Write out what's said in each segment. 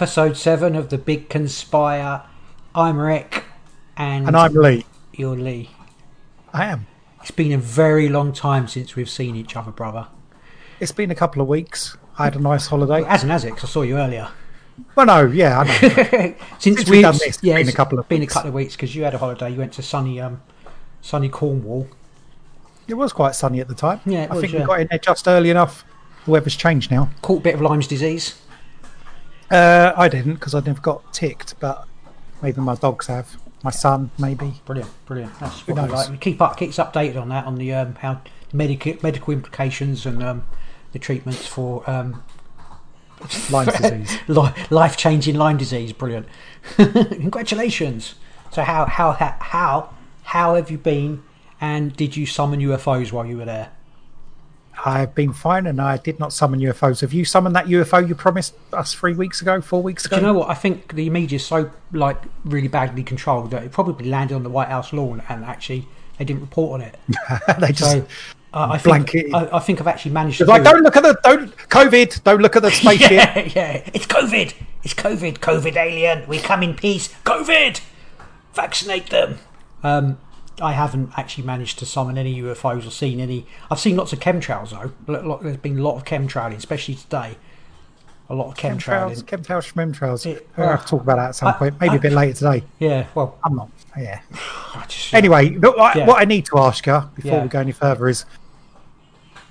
episode 7 of The Big Conspire. I'm Rick, and, And I'm Lee. you're Lee. I am. It's been a very long time since we've seen each other, brother. It's been a couple of weeks. I had a nice holiday. It hasn't, has it? 'Cause I saw you earlier. Well, no, yeah, I know. since we've we've done this, it's yeah, been a couple of been weeks. a couple of weeks because you had a holiday. You went to sunny, um, sunny Cornwall. it was quite sunny at the time. Yeah, it I was, think yeah. we got in there just early enough. The weather's changed now. Caught a bit of Lyme's disease. Uh, I didn't because I never got ticked, but maybe my dogs have. My son, maybe. Brilliant, brilliant. That's Who what knows? like. We keep up, keeps updated on that on the um, how medical medical implications and um, the treatments for um, Lyme disease. life changing Lyme disease. Brilliant. Congratulations. So how how how how have you been? And did you summon UFOs while you were there? I've been fine, and I did not summon UFOs. Have you summoned that UFO you promised us three weeks ago, four weeks ago? Do you know what? I think the media is so like really badly controlled that it probably landed on the White House lawn, and actually they didn't report on it. they just So uh, I think. I, I think I've actually managed to. Like, do it. don't look at the don't COVID. Don't look at the spaceship. Yeah, yeah. It's COVID. It's COVID. COVID alien. We come in peace. COVID. Vaccinate them. Um, I haven't actually managed to summon any UFOs or seen any. I've seen lots of chemtrails though. There's been a lot of chemtrailing, especially today. A lot of Chemtrails, chemtrailing. chemtrails, chemtrails. It- We'll have to talk about that at some I- point. Maybe I- a bit later today. Yeah. Well, I'm not. Yeah. Just, Anyway, look, I, Yeah. what I need to ask you before Yeah. we go any further is,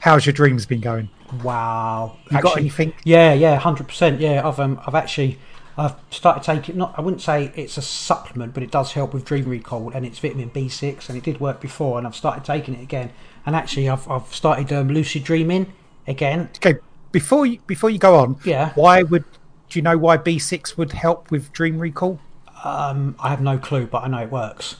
how's your dreams been going? Wow. You got anything? Yeah, yeah, hundred percent. Yeah, I've um, I've actually I've started taking. Not I wouldn't say it's a supplement, but it does help with dream recall, and it's vitamin B six, and it did work before, and I've started taking it again. And actually, I've I've started um, lucid dreaming again. Okay, before you before you go on, Yeah. why would do you know why B6 would help with dream recall? Um, I have no clue, but I know it works.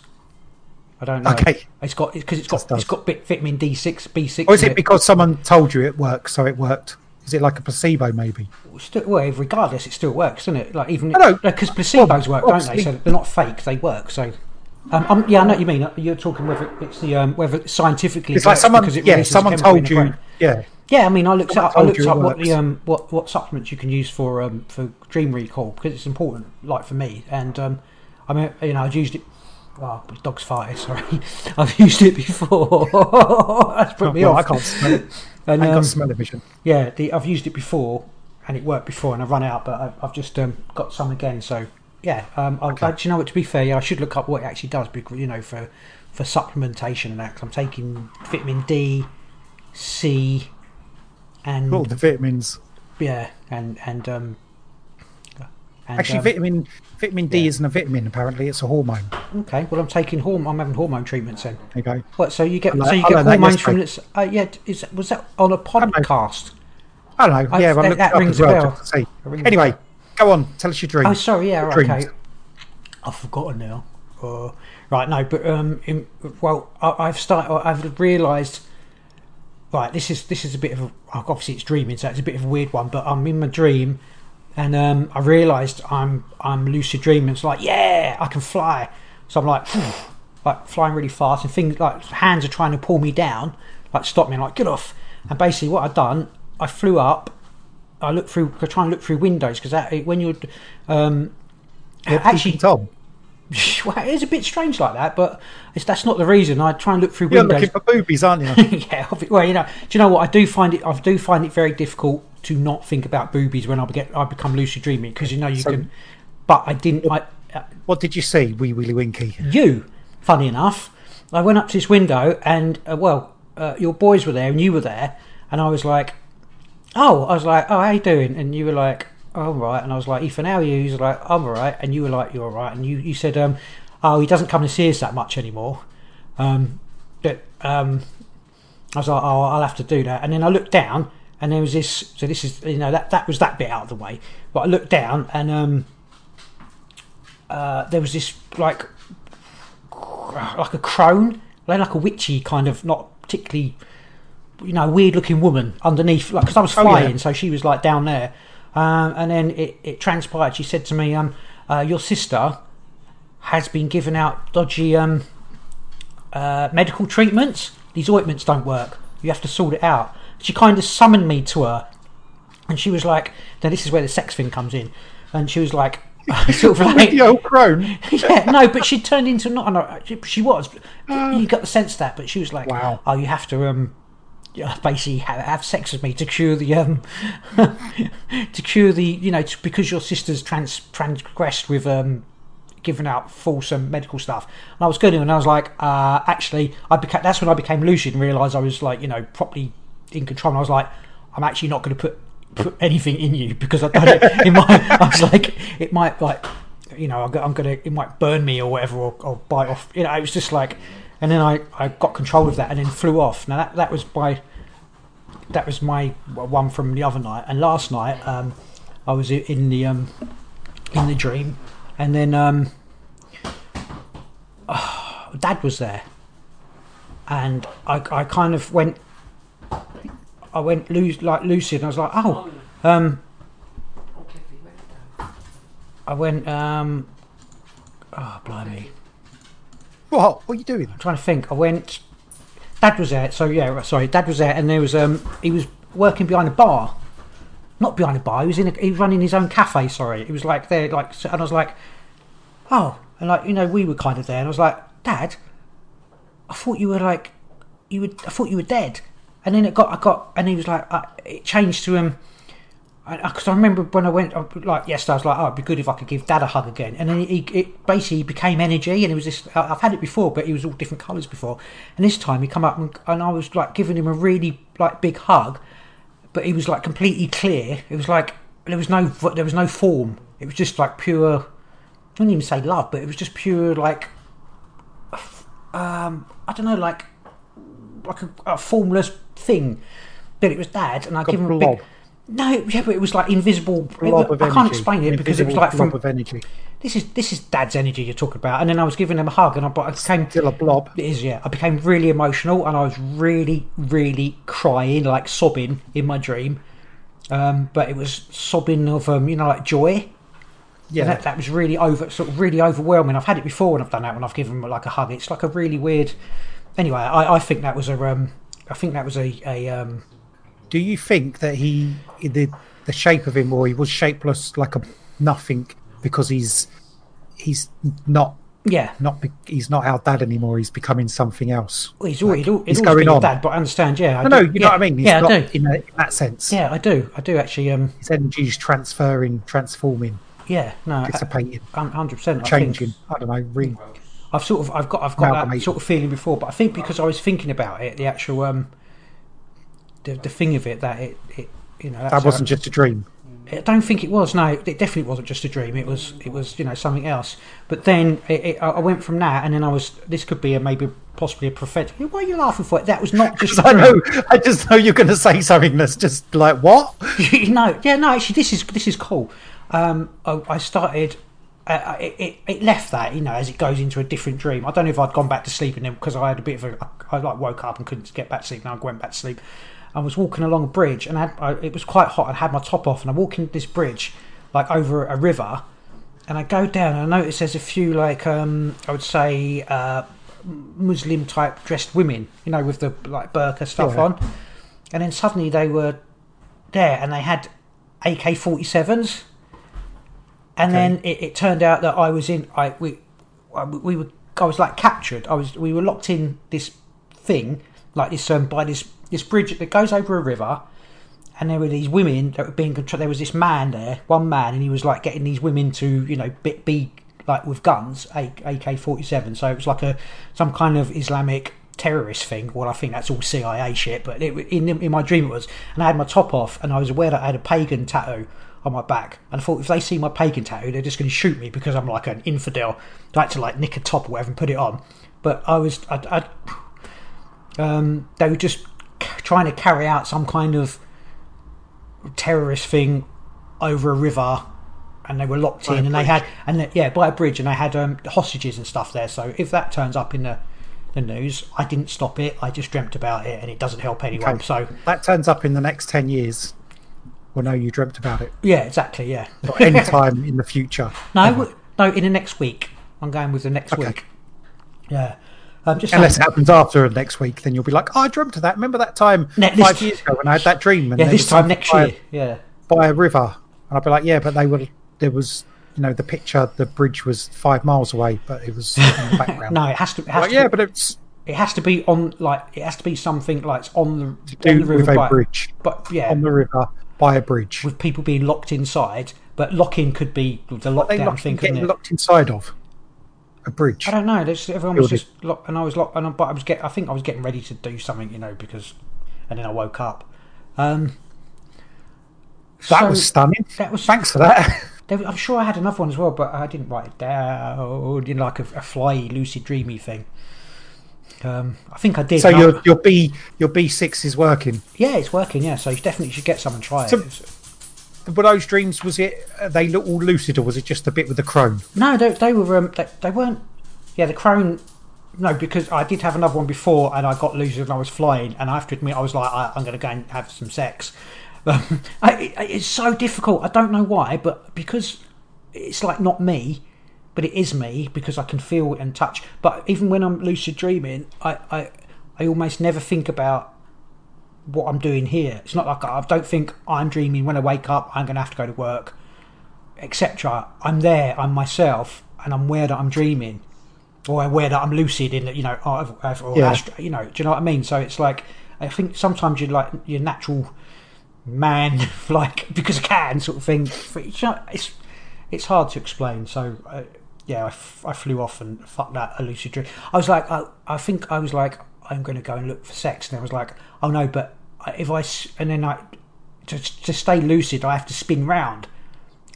I don't know. Okay. It's got because it's got it's got bit vitamin D six B six. Or is it because someone told you it works, so it worked? Is it like a placebo, maybe? Well, regardless, it still works, doesn't it? Like even because placebos work, don't they? So they're not fake; they work. So, um, um, yeah, I know what you mean. You're talking whether it's the um, whether scientifically It's like someone, because it yeah, someone told you, yeah. Yeah, I mean, I looked Someone up. I looked up what the um, what what supplements you can use for um, for dream recall because it's important, like for me. And um, I mean, you know, I've used it. Oh, dog's farted. Sorry, I've used it before. That's put me Well, I can't. And, I um, got smell-o-vision. yeah, the, I've used it before, and it worked before, and I've run out, but I've, I've just um, got some again. So yeah, um, I'll, Okay. uh, do you know what? To be fair, yeah, I should look up what it actually does, because you know, for for supplementation and that. 'cause I'm taking vitamin D, C, and All the vitamins. yeah, and and um, and, Actually, um, vitamin vitamin D yeah. isn't a vitamin. Apparently, it's a hormone. okay. Well, I'm taking hormone. I'm having hormone treatments then. There you go. What? So you get I so you I get that from yesterday. Uh, yeah. Is was that on a podcast? I don't know. I- yeah, that- I looked that up rings as a well bell. That rings Anyway, bell. go on. Tell us your dreams. Oh, sorry. Yeah. Right, okay. I've forgotten now. Uh, right. No, but um, in, well, I, I've started. I've realised. Right. This is this is a bit of a. Obviously, it's dreaming, so it's a bit of a weird one. But I'm in my dream, and um, I realised I'm I'm lucid dreaming. It's like, yeah, I can fly. So I'm like, like flying really fast, and things like hands are trying to pull me down, like stop me, and like get off. And basically, what I've done, I flew up. I look through. I try and look through windows because when you're um, You're actually, Tom. well, it is a bit strange like that, but it's, that's not the reason. I try and look through windows. You're looking for boobies, aren't you? yeah, well, you know, do you know what? I do find it. I do find it very difficult to not think about boobies when I get I become lucid dreaming because you know you So- can. But I didn't. I, uh, what did you see, Wee Willy Winky? you, funny enough, I went up to this window and uh, well, uh, your boys were there and you were there, and I was like, oh, I was like, oh, how you doing? And you were like, oh, I'm right. And I was like, Ethan, how are you? He was like, I'm all right. And you were like, you're all right. And you, you said, um, oh, he doesn't come to see us that much anymore. Um, but um, I was like, oh, I'll have to do that. And then I looked down and there was this. So this is, you know, that that was that bit out of the way. But I looked down and um, uh, there was this like like a crone, like a witchy kind of, not particularly, you know, weird looking woman underneath. Like because I was Oh, yeah. flying, so she was like down there. Um, and then it, it transpired. She said to me, um, uh, "Your sister has been given out dodgy um, uh, medical treatments. These ointments don't work. You have to sort it out." She kind of summoned me to her, and she was like, "Now this is where the sex thing comes in," and she was like, sort of like, the old crone. yeah, no, but she turned into not. No, she- she was. you got the sense of that, but she was like, Wow. "Oh, you have to um, basically have, have sex with me to cure the um, to cure the you know t- because your sister's trans transgressed with um." Giving out false um, medical stuff, and I was going to, and I was like, uh, actually, I became. That's when I became lucid and realised I was like, you know, properly in control. And I was like, I'm actually not going to put put anything in you because I don't. it might. I was like, it might like, you know, I'm gonna. It might burn me or whatever, or, or bite off. You know, it was just like, and then I I got control of that and then flew off. Now that that was my that was my one from the other night. And last night, um, I was in the um in the dream, and then um, Dad was there, and I I kind of went. I went loose, like lucid, and I was like, "Oh, um, I went, um, oh, blimey. What? What are you doing? I'm trying to think. I went. Dad was there, so yeah, sorry. Dad was there, and there was um, he was working behind a bar, not behind a bar. He was in. A, he was running his own cafe. Sorry, he was like there, like, and I was like, oh, and like you know, we were kind of there, and I was like, Dad, I thought you were like, you were. I thought you were dead, and then it got. I got, and he was like, uh, it changed to him. Because I, remember when I went, I- like yesterday, I was like, "Oh, it'd be good if I could give Dad a hug again." And then he, it basically became energy, and it was this. I- I've had it before, but he was all different colours before. And this time, he come up and, and I was like giving him a really like big hug, but he was like completely clear. It was like there was no there was no form. It was just like pure. I wouldn't even say love, but it was just pure like. Um, I don't know, like like a, a formless thing. But it was Dad, and I give him a blob. big. No, yeah, but it was like invisible. Blob of I can't explain it because it was like blob from of energy. this is this is Dad's energy you're talking about, and then I was giving him a hug, and I, I became Still a blob. it is yeah. I became really emotional, and I was really really crying, like sobbing in my dream. Um, but it was sobbing of um, you know, like joy. Yeah. That, that was really over, sort of really overwhelming. I've had it before when I've done that when I've given him like a hug. It's like a really weird. Anyway, I, I think that was a um, I think that was a a um, Do you think that he the the shape of him, or he was shapeless like a nothing because he's he's not yeah. not be- he's not our dad anymore. He's becoming something else. Well, he's always, he's he's always going on. dad, but I understand. Yeah, I No, no, you yeah, know what I mean. He's yeah, not I do. In, a, in that sense. Yeah, I do. I do actually. Um, His energy's transferring, transforming, yeah, no, dissipating, hundred percent. changing. I don't know. Re- I've sort of, I've got, I've got that sort of feeling before, but I think because I was thinking about it, the actual, um, the, the thing of it that it, it you know, that's that wasn't just a dream. I don't think it was. No, it definitely wasn't just a dream. It was. It was. You know, something else. But then it, it, I I went from that, and then I was. This could be a maybe possibly a prophetic. Why are you laughing for it? That was not just. I know. I just know you're going to say something that's just like what? no, yeah, no. Actually, this is this is cool. Um, I, I started. Uh, it, it, it left that you know as it goes into a different dream. I don't know if I'd gone back to sleep in them because I had a bit of a. I like woke up and couldn't get back to sleep, and I went back to sleep. I was walking along a bridge, and I had, I, it was quite hot. I had my top off, and I'm walking this bridge like over a river, and I go down, and I notice there's a few like um, I would say uh, Muslim type dressed women, you know, with the like burqa stuff Yeah. on, and then suddenly they were there, and they had AK-47s, and Okay. then it, it turned out that I was in. I we we were I was like captured. I was we were locked in this thing like this um by this this bridge that goes over a river. And there were these women that were being controlled. There was this man there, one man, and he was like getting these women to, you know, be, be like with guns, AK forty seven. So it was like a some kind of Islamic terrorist thing. Well, I think that's all CIA shit, but it, in in my dream it was. And I had my top off, and I was aware that I had a pagan tattoo on my back. And I thought if they see my pagan tattoo, they're just going to shoot me because I'm like an infidel. I had to like nick a top or whatever and put it on. But I was, I, I um, they were just c- trying to carry out some kind of terrorist thing over a river and they were locked By in and they had and they, yeah by a bridge and they had um, hostages and stuff there so if that turns up in the the news i didn't stop it i just dreamt about it and it doesn't help anyone Okay. so That turns up in the next ten years. Well, no, you dreamt about it. yeah exactly yeah Or any time in the future. no w- no in the next week i'm going with the next Okay. week yeah um, just Unless it happens after next week, then you'll be like, oh, I dreamt of that. Remember that time Ne- five years ago when I had that dream? And yeah this time next year yeah by a river, and I'd be like, yeah, but they were there was you know the picture the bridge was five miles away, but it was in the background. No, it has to. It has Like, to yeah, be, but it's it has to be on like it has to be something like it's on the on do the river, with a by- bridge but yeah, on the river by a bridge. with people being locked inside. But lock-in could be the lockdown locked, thing, couldn't it? locked inside of a bridge. I don't know. There's, everyone was Building. just locked, and I was locked. And I, but I was get. I think I was getting ready to do something, you know, because, and then I woke up. Um, That so was stunning. That was. Thanks for that. There, I'm sure I had another one as well, but I didn't write it down. You know, like a, a flyy, lucid, dreamy thing. Um, I think I did. So your your B your B six is working. yeah, it's working. Yeah, so you definitely should get some and try it. So- It's- Were those dreams? Was it they look all lucid, or was it just a bit with the crone? No, they, they were. Um, they, they weren't. Yeah, the crone. No, because I did have another one before, and I got lucid and I was flying, and I have to admit, I was like, I, I'm going to go and have some sex. Um, I, I, it's so difficult. I don't know why, but because it's like not me, but it is me because I can feel and touch. But even when I'm lucid dreaming, I, I, I almost never think about what I'm doing here. It's not like I don't think I'm dreaming when I wake up. I'm going to have to go to work etc. I'm there, I'm myself, and I'm aware that I'm dreaming, or aware that I'm lucid in, you know, or, or Yeah. astro, you know, do you know what I mean? So it's like, I think sometimes you're like your natural man, like because I can sort of thing. It's it's it's hard to explain. So uh, yeah, I, f- I flew off and fuck that a lucid dream. I was like, I, I think I was like, I'm going to go and look for sex, and I was like, oh no, but if I, and then I to to stay lucid, I have to spin round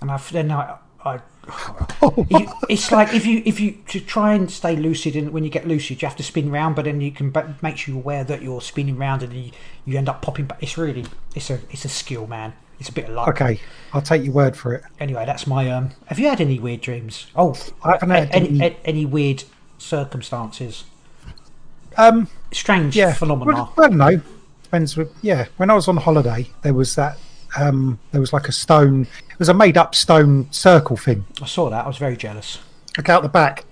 and I've then I, I oh you, it's like if you if you to try and stay lucid and when you get lucid you have to spin round but then you can ba- make sure you aware that you're spinning round and you, you end up popping back it's really it's a it's a skill man it's a bit of luck Okay, I'll take your word for it. anyway that's my um have you had any weird dreams oh I haven't had any, any- any, weird circumstances Um, strange yeah, phenomena Well, well, no, depends. With, yeah, when I was on holiday, there was that. Um, there was like a stone. It was a made-up stone circle thing. I saw that I was very jealous Look out the back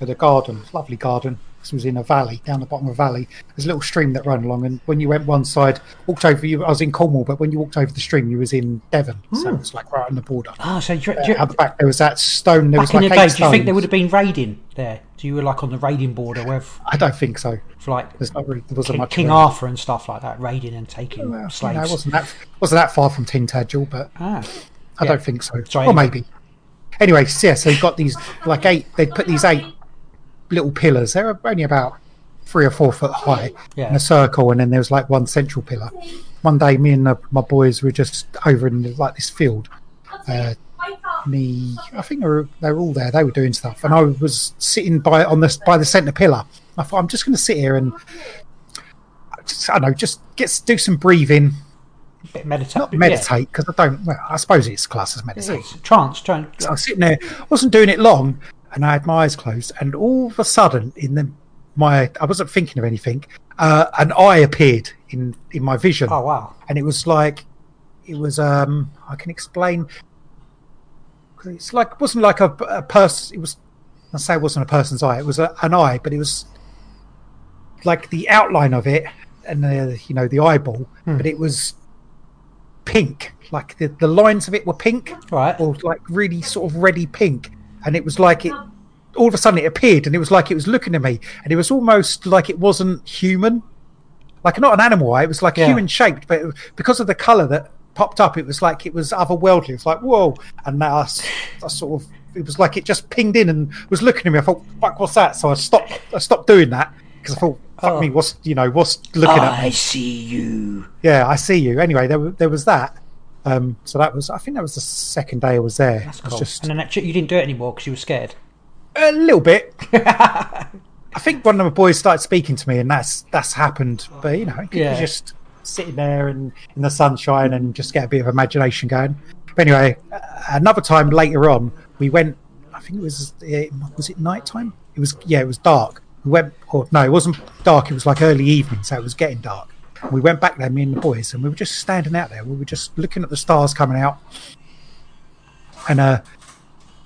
of the garden, lovely garden. Was in a valley, down the bottom of a valley. There's a little stream that ran along, and when you went one side, walked over. You, I was in Cornwall, but when you walked over the stream, you was in Devon, so it was like right on the border. ah so you, do you, Out the back, there was that stone. There was back in like the day do you think there would have been raiding there do you were like on the raiding border I don't think so. for like There's not really, there wasn't King, much. King. Arthur and stuff like that, raiding and taking Well, you slaves. know, it wasn't that wasn't that far from Tintagel, but ah, I Yeah. don't think so. Sorry, or maybe. Anyway, so yeah, so you've got these like eight. They put these eight little pillars. They're only about three or four foot high Yeah. in a circle, and then there was like one central pillar. One day, me and uh, my boys were just over in like this field. Uh, me, I think they were, they were all there. They were doing stuff, and I was sitting by on the by the centre pillar. I thought I'm just going to sit here and just, I don't know, just get do some breathing, bit meditate. not meditate because I don't. Well, I suppose it's classed as Yeah, meditate. it's trance. Trance. So I was sitting there, wasn't doing it long, and I had my eyes closed, and all of a sudden, in the my, I wasn't thinking of anything. Uh, an eye appeared in in my vision, Oh wow! and it was like, it was um, I can explain. It's like it wasn't like a, a person. It was. I say it wasn't a person's eye. It was a, an eye, but it was like the outline of it, and the you know the eyeball, Hmm. but it was pink. Like the the lines of it were pink Right. or like really sort of reddy pink, and it was like it. All of a sudden, it appeared, and it was like it was looking at me, and it was almost like it wasn't human, like not an animal. It was like Yeah. human shaped, but because of the color that popped up, it was like it was otherworldly. It was like whoa, and now I, I sort of it was like it just pinged in and was looking at me. I thought, "Fuck, what's that?" So I stopped. I stopped doing that because I thought, "Fuck Oh. me, what's you know what's looking at me?" I see you. Yeah, I see you. Anyway, there, there was that. Um, so that was, I think that was the second day I was there. That's cool. just And then that, you didn't do it anymore because you were scared. a little bit. I think one of my boys started speaking to me, and that's that's happened. But you know, you Yeah. just sitting there and in the sunshine and just get a bit of imagination going. But anyway, uh, another time later on, we went. I think it was was it night time? It was yeah, it was dark. We went, or no, it wasn't dark. It was like early evening, so it was getting dark. We went back there, me and the boys, and we were just standing out there. We were just looking at the stars coming out, and uh,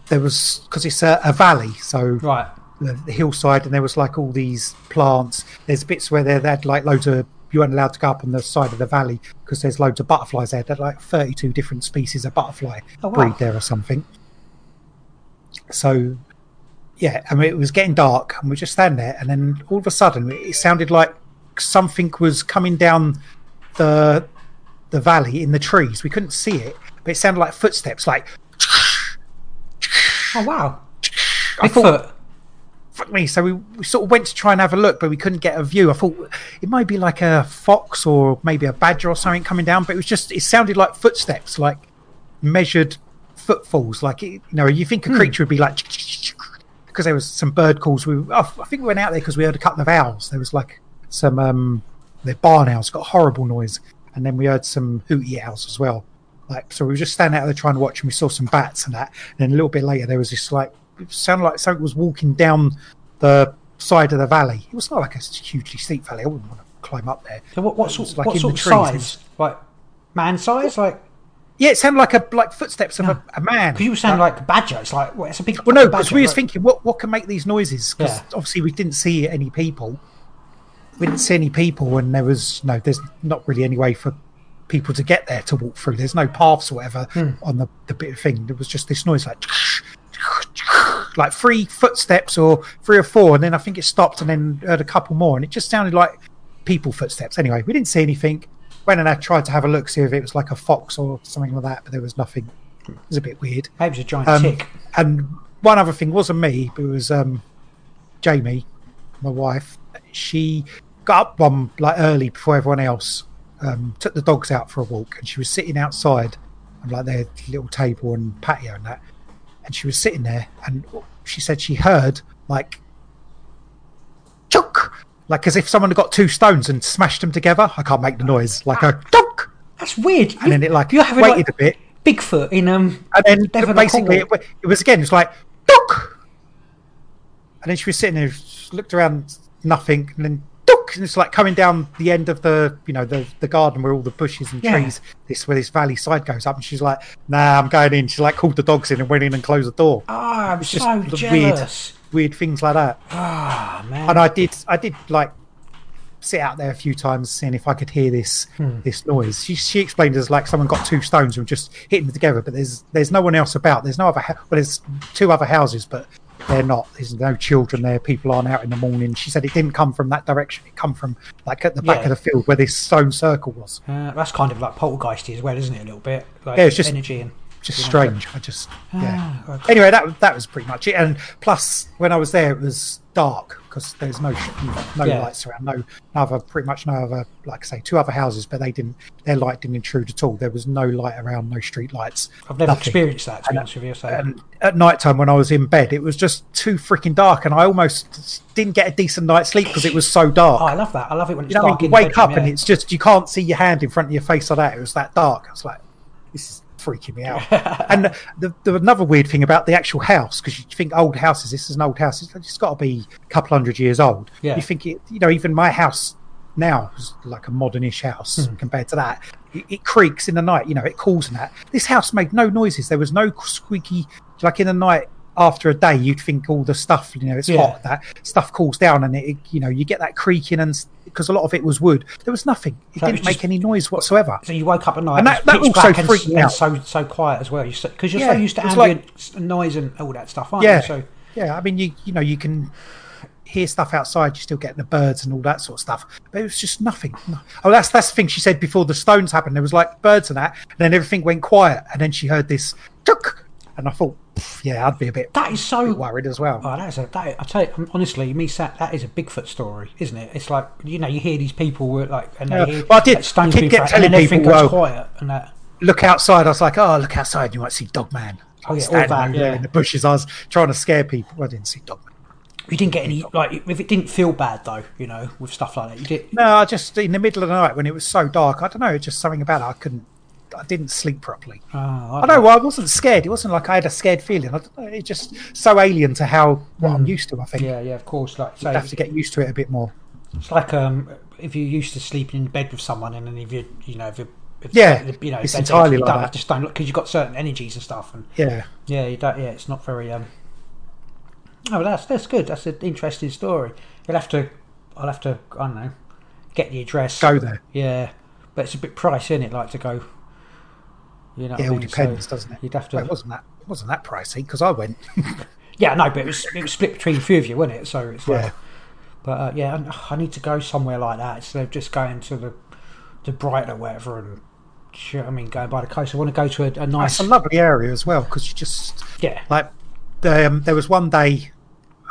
there was because it's a, a valley, so Right. the, the hillside, and there was like all these plants. There's bits where they had like loads of you weren't allowed to go up on the side of the valley because there's loads of butterflies there. There's like 32 different species of butterfly Oh, wow. breed there or something. So, yeah, I mean, it was getting dark and we just standing there, and then all of a sudden it sounded like something was coming down the the valley in the trees. We couldn't see it, but it sounded like footsteps, like Oh wow. I thought, fuck me. So we, we sort of went to try and have a look, but we couldn't get a view. I thought it might be like a fox or maybe a badger or something coming down, but it was just it sounded like footsteps, like measured footfalls. Like it, you know, you think a hmm. creature would be like because there was some bird calls. We I think we went out there because we heard a couple of owls. There was like some um the barn owls got horrible noise, and then we heard some hooty owls as well. Like so, we were just standing out there trying to watch, and we saw some bats and that. And then a little bit later, there was this like it sounded like something was walking down the side of the valley. It was not like a hugely steep valley. I wouldn't want to climb up there. So what, what sort, like, what in sort the of size? Like man size? Like Yeah, it sounded like a like footsteps of a, a man. because you were saying like a badger. It's like well, it's a big. Well, no, because we was right? thinking, what what can make these noises? Because Yeah. obviously we didn't see any people. We didn't see any people, and there was no. There's not really any way for people to get there to walk through. There's no paths or whatever Hmm. on the the bit of thing. There was just this noise, like like three footsteps or three or four, and then I think it stopped, and then heard a couple more, and it just sounded like people footsteps. Anyway, we didn't see anything. Went and I tried to have a look, see if it was like a fox or something like that, but there was nothing. It was a bit weird. Maybe it's a giant Um, tick. And one other thing wasn't me, but it was um, Jamie, my wife. She got up one like early before everyone else. Um, took the dogs out for a walk, and she was sitting outside on like their little table and patio and that. And she was sitting there, and she said she heard like chunk, like as if someone had got two stones and smashed them together. I can't make the noise, like a chunk. That's weird. And then it like you're having waited like a bit, Bigfoot in um. and then basically it, it was again, it was like, Duck! And then she was sitting there, looked around, nothing, and then And it's like coming down the end of the, you know, the, the garden where all the bushes and Yeah. trees, this where this valley side goes up. And she's like, nah, I'm going in. She like called the dogs in and went in and closed the door. Ah, I'm It's just so jealous. weird, weird things like that. Ah man. And I did, I did like sit out there a few times seeing if I could hear this Hmm. this noise. She, she explained it as like someone got two stones and just hitting them together, but there's there's no one else about. There's no other well, there's two other houses, but they're not. There's no children there. People aren't out in the morning. She said it didn't come from that direction. It come from like at the back Yeah. of the field where this stone circle was. Uh, that's kind of like poltergeisty as well, isn't it? A little bit. Like Yeah, it's just- energy and Just you know, strange. I just yeah. Ah, okay. Anyway, that that was pretty much it. And plus, when I was there, it was dark because there's no no Yeah. lights around. No, no other pretty much no other like I say two other houses, but they didn't their light didn't intrude at all. There was no light around, no street lights. I've never nothing. experienced that. To be honest with you, so And at night time when I was in bed, it was just too freaking dark, and I almost didn't get a decent night's sleep because it was so dark. oh, I love that. I love it when it's you know, dark. I mean? you wake up bedroom, and it's just you can't see your hand in front of your face like that. It was that dark. I was like, this is freaking me out. and the, the another weird thing about the actual house because you think old houses. This is an old house. It's, it's got to be a couple hundred years old. Yeah. You think it? You know, even my house now is like a modernish house Hmm. compared to that. It, it creaks in the night. You know, it calls and that. This house made no noises. There was no squeaky. Like in the night. After a day, you'd think all the stuff, you know, it's Yeah. hot. That stuff cools down, and it, you know, you get that creaking, and because a lot of it was wood, there was nothing. It So didn't was make just- any noise whatsoever. So you woke up at night And that- that also black and, freaked me out. so so quiet as well. Because you're Yeah, so used to ambient like- noise and all that stuff, aren't Yeah, you? So yeah. I mean, you you know, you can hear stuff outside. You still get the birds and all that sort of stuff, but it was just nothing. Oh, that's that's the thing she said before the stones happened. There was like birds and that, and then everything went quiet, and then she heard this, and I thought, "Pff, yeah, I'd be a bit, that is so. worried as well. Oh, that is a. That, I tell you, um, honestly, me sat. That is a Bigfoot story, isn't it? It's like you know, you hear these people were like, and they Yeah, hear well, I did- stones I keep being getting thrown, and then telling people, well- quiet, and that. Look outside. I was like, oh, look outside. You might see Dogman. Oh, yeah, all Standing that, over there yeah. in the bushes. I was trying to scare people. I didn't see Dogman. You didn't get any like if it didn't feel bad though, you know, with stuff like that. You did. No, I just in the middle of the night when it was so dark. I don't know. Just something about it. I couldn't. I didn't sleep properly. Oh, I know. Well, I wasn't scared. It wasn't like I had a scared feeling. I it's just so alien to how what I'm used to. I think Hmm. Yeah, yeah, of course. Like so, you have to get used to it a bit more. it's like um, if you're used to sleeping in bed with someone, and then if you, you know, if you, if Yeah, you know, it's entirely you like don't, that. just don't because you've got certain energies and stuff, and Yeah, yeah, you don't. Yeah, it's not very um. Oh, that's that's good. That's an interesting story. You'll have to. I'll have to. I don't know. get the address. go there. Yeah, but it's a bit pricey, isn't it? Like to go. You know, Yeah, it all mean? depends, So doesn't it? You'd have to. Well, it wasn't that it wasn't that pricey because I went. Yeah, no, but it was it was split between a few of you, wasn't it? So it's like, Yeah. but uh, yeah, I, I need to go somewhere like that instead of just going to the to Brighton or whatever and. shit, I mean, going by the coast. I want to go to a, a nice. It's a lovely area as well because you just yeah, like the, um, there was one day.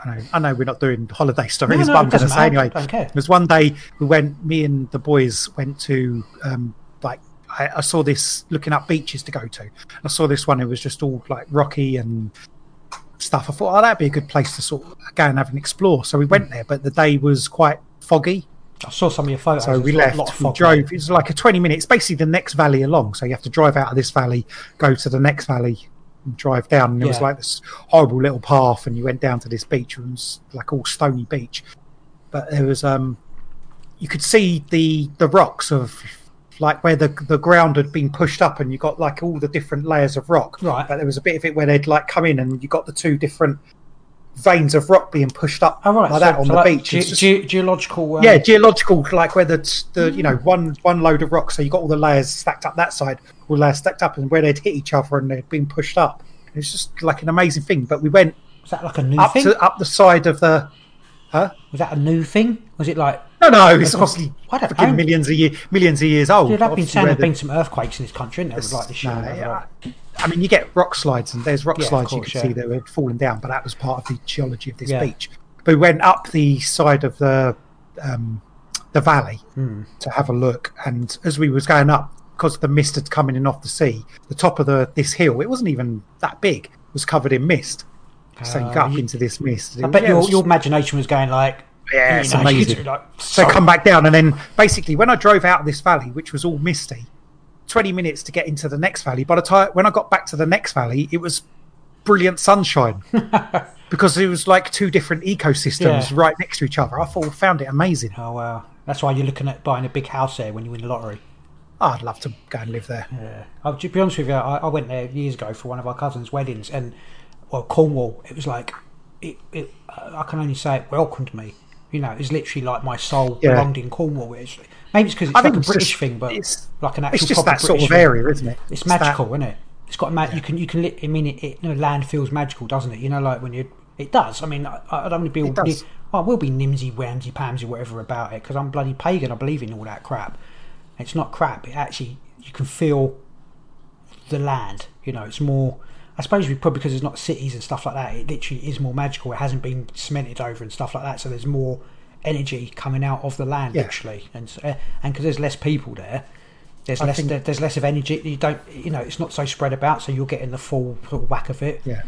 I know, I know we're not doing holiday stories, no, but I'm going to say anyway. There was one day we went. Me and the boys went to um, like I, I saw this looking up beaches to go to. I saw this one. It was just all like rocky and stuff. I thought, oh, that'd be a good place to sort of go and have an explore. So we went there, but the day was quite foggy. I saw some of your photos. So we left. lot we drove. there. It was like a twenty minutes. Basically, the next valley along. So you have to drive out of this valley, go to the next valley, and drive down. And it was like this horrible little path, and you went down to this beach. It was like all stony beach, but there was um, you could see the the rocks of like where the the ground had been pushed up, and you got like all the different layers of rock. Right. But there was a bit of it where they'd like come in, and you got the two different veins of rock being pushed up Oh, right. like so, that on so the like beach. ge- It's just- ge- geological. Um, yeah, geological, like where the the you know one one load of rock, so you got all the layers stacked up that side, all layers stacked up, and where they'd hit each other and they'd been pushed up. It's just like an amazing thing. But we went Was that like a new up thing? to up the side of the. Huh? Was that a new thing? Was it like? No, no, it's obviously freaking millions of year, millions of years old. Dude, I've been saying there've been some earthquakes in this country, and there was like this shit. no, I yeah, I mean, you get rock slides, and there's rock Yeah, slides you can yeah. see that were falling down, but that was part of the geology of this beach. But we went up the side of the um, the valley Hmm. to have a look, and as we was going up, because the mist had coming in off the sea, the top of the this hill, it wasn't even that big, was covered in mist. So you Uh, got up you- into this mist. I bet your, your imagination was going like, Yeah, it's amazing. like, So come back down, and then basically, when I drove out of this valley, which was all misty, twenty minutes to get into the next valley. By the time when I got back to the next valley, it was brilliant sunshine because it was like two different ecosystems Yeah. right next to each other. I thought found it amazing. Oh wow, that's why you're looking at buying a big house there when you win the lottery. Oh, I'd love to go and live there. Yeah, I'll to be honest with you, I, I went there years ago for one of our cousins' weddings, and well, Cornwall. It was like, it, it. I can only say it welcomed me. You know, it's literally like my soul Yeah. belonged in Cornwall. It's, maybe it's because it's I like a it's British just- thing, but it's- like an actual It's just proper that sort British of thing. area, isn't it? It's that- magical, isn't it? It's got a ma- you can you can li- I mean it, it you know, land feels magical, doesn't it? You know, like when you it does. I mean, I, I don't want to be all. It does. I will be nimsy, whamsy, pamsy, whatever about it because I'm bloody pagan. I believe in all that crap. It's not crap. It actually you can feel the land. You know, it's more. I suppose we probably because it's not cities and stuff like that. It literally is more magical. It hasn't been cemented over and stuff like that. So there's more energy coming out of the land, Yeah. literally, and uh, and because there's less people there, there's I less think- there's less of energy. You don't, you know, it's not so spread about. So you're getting the full sort of whack of it. Yeah,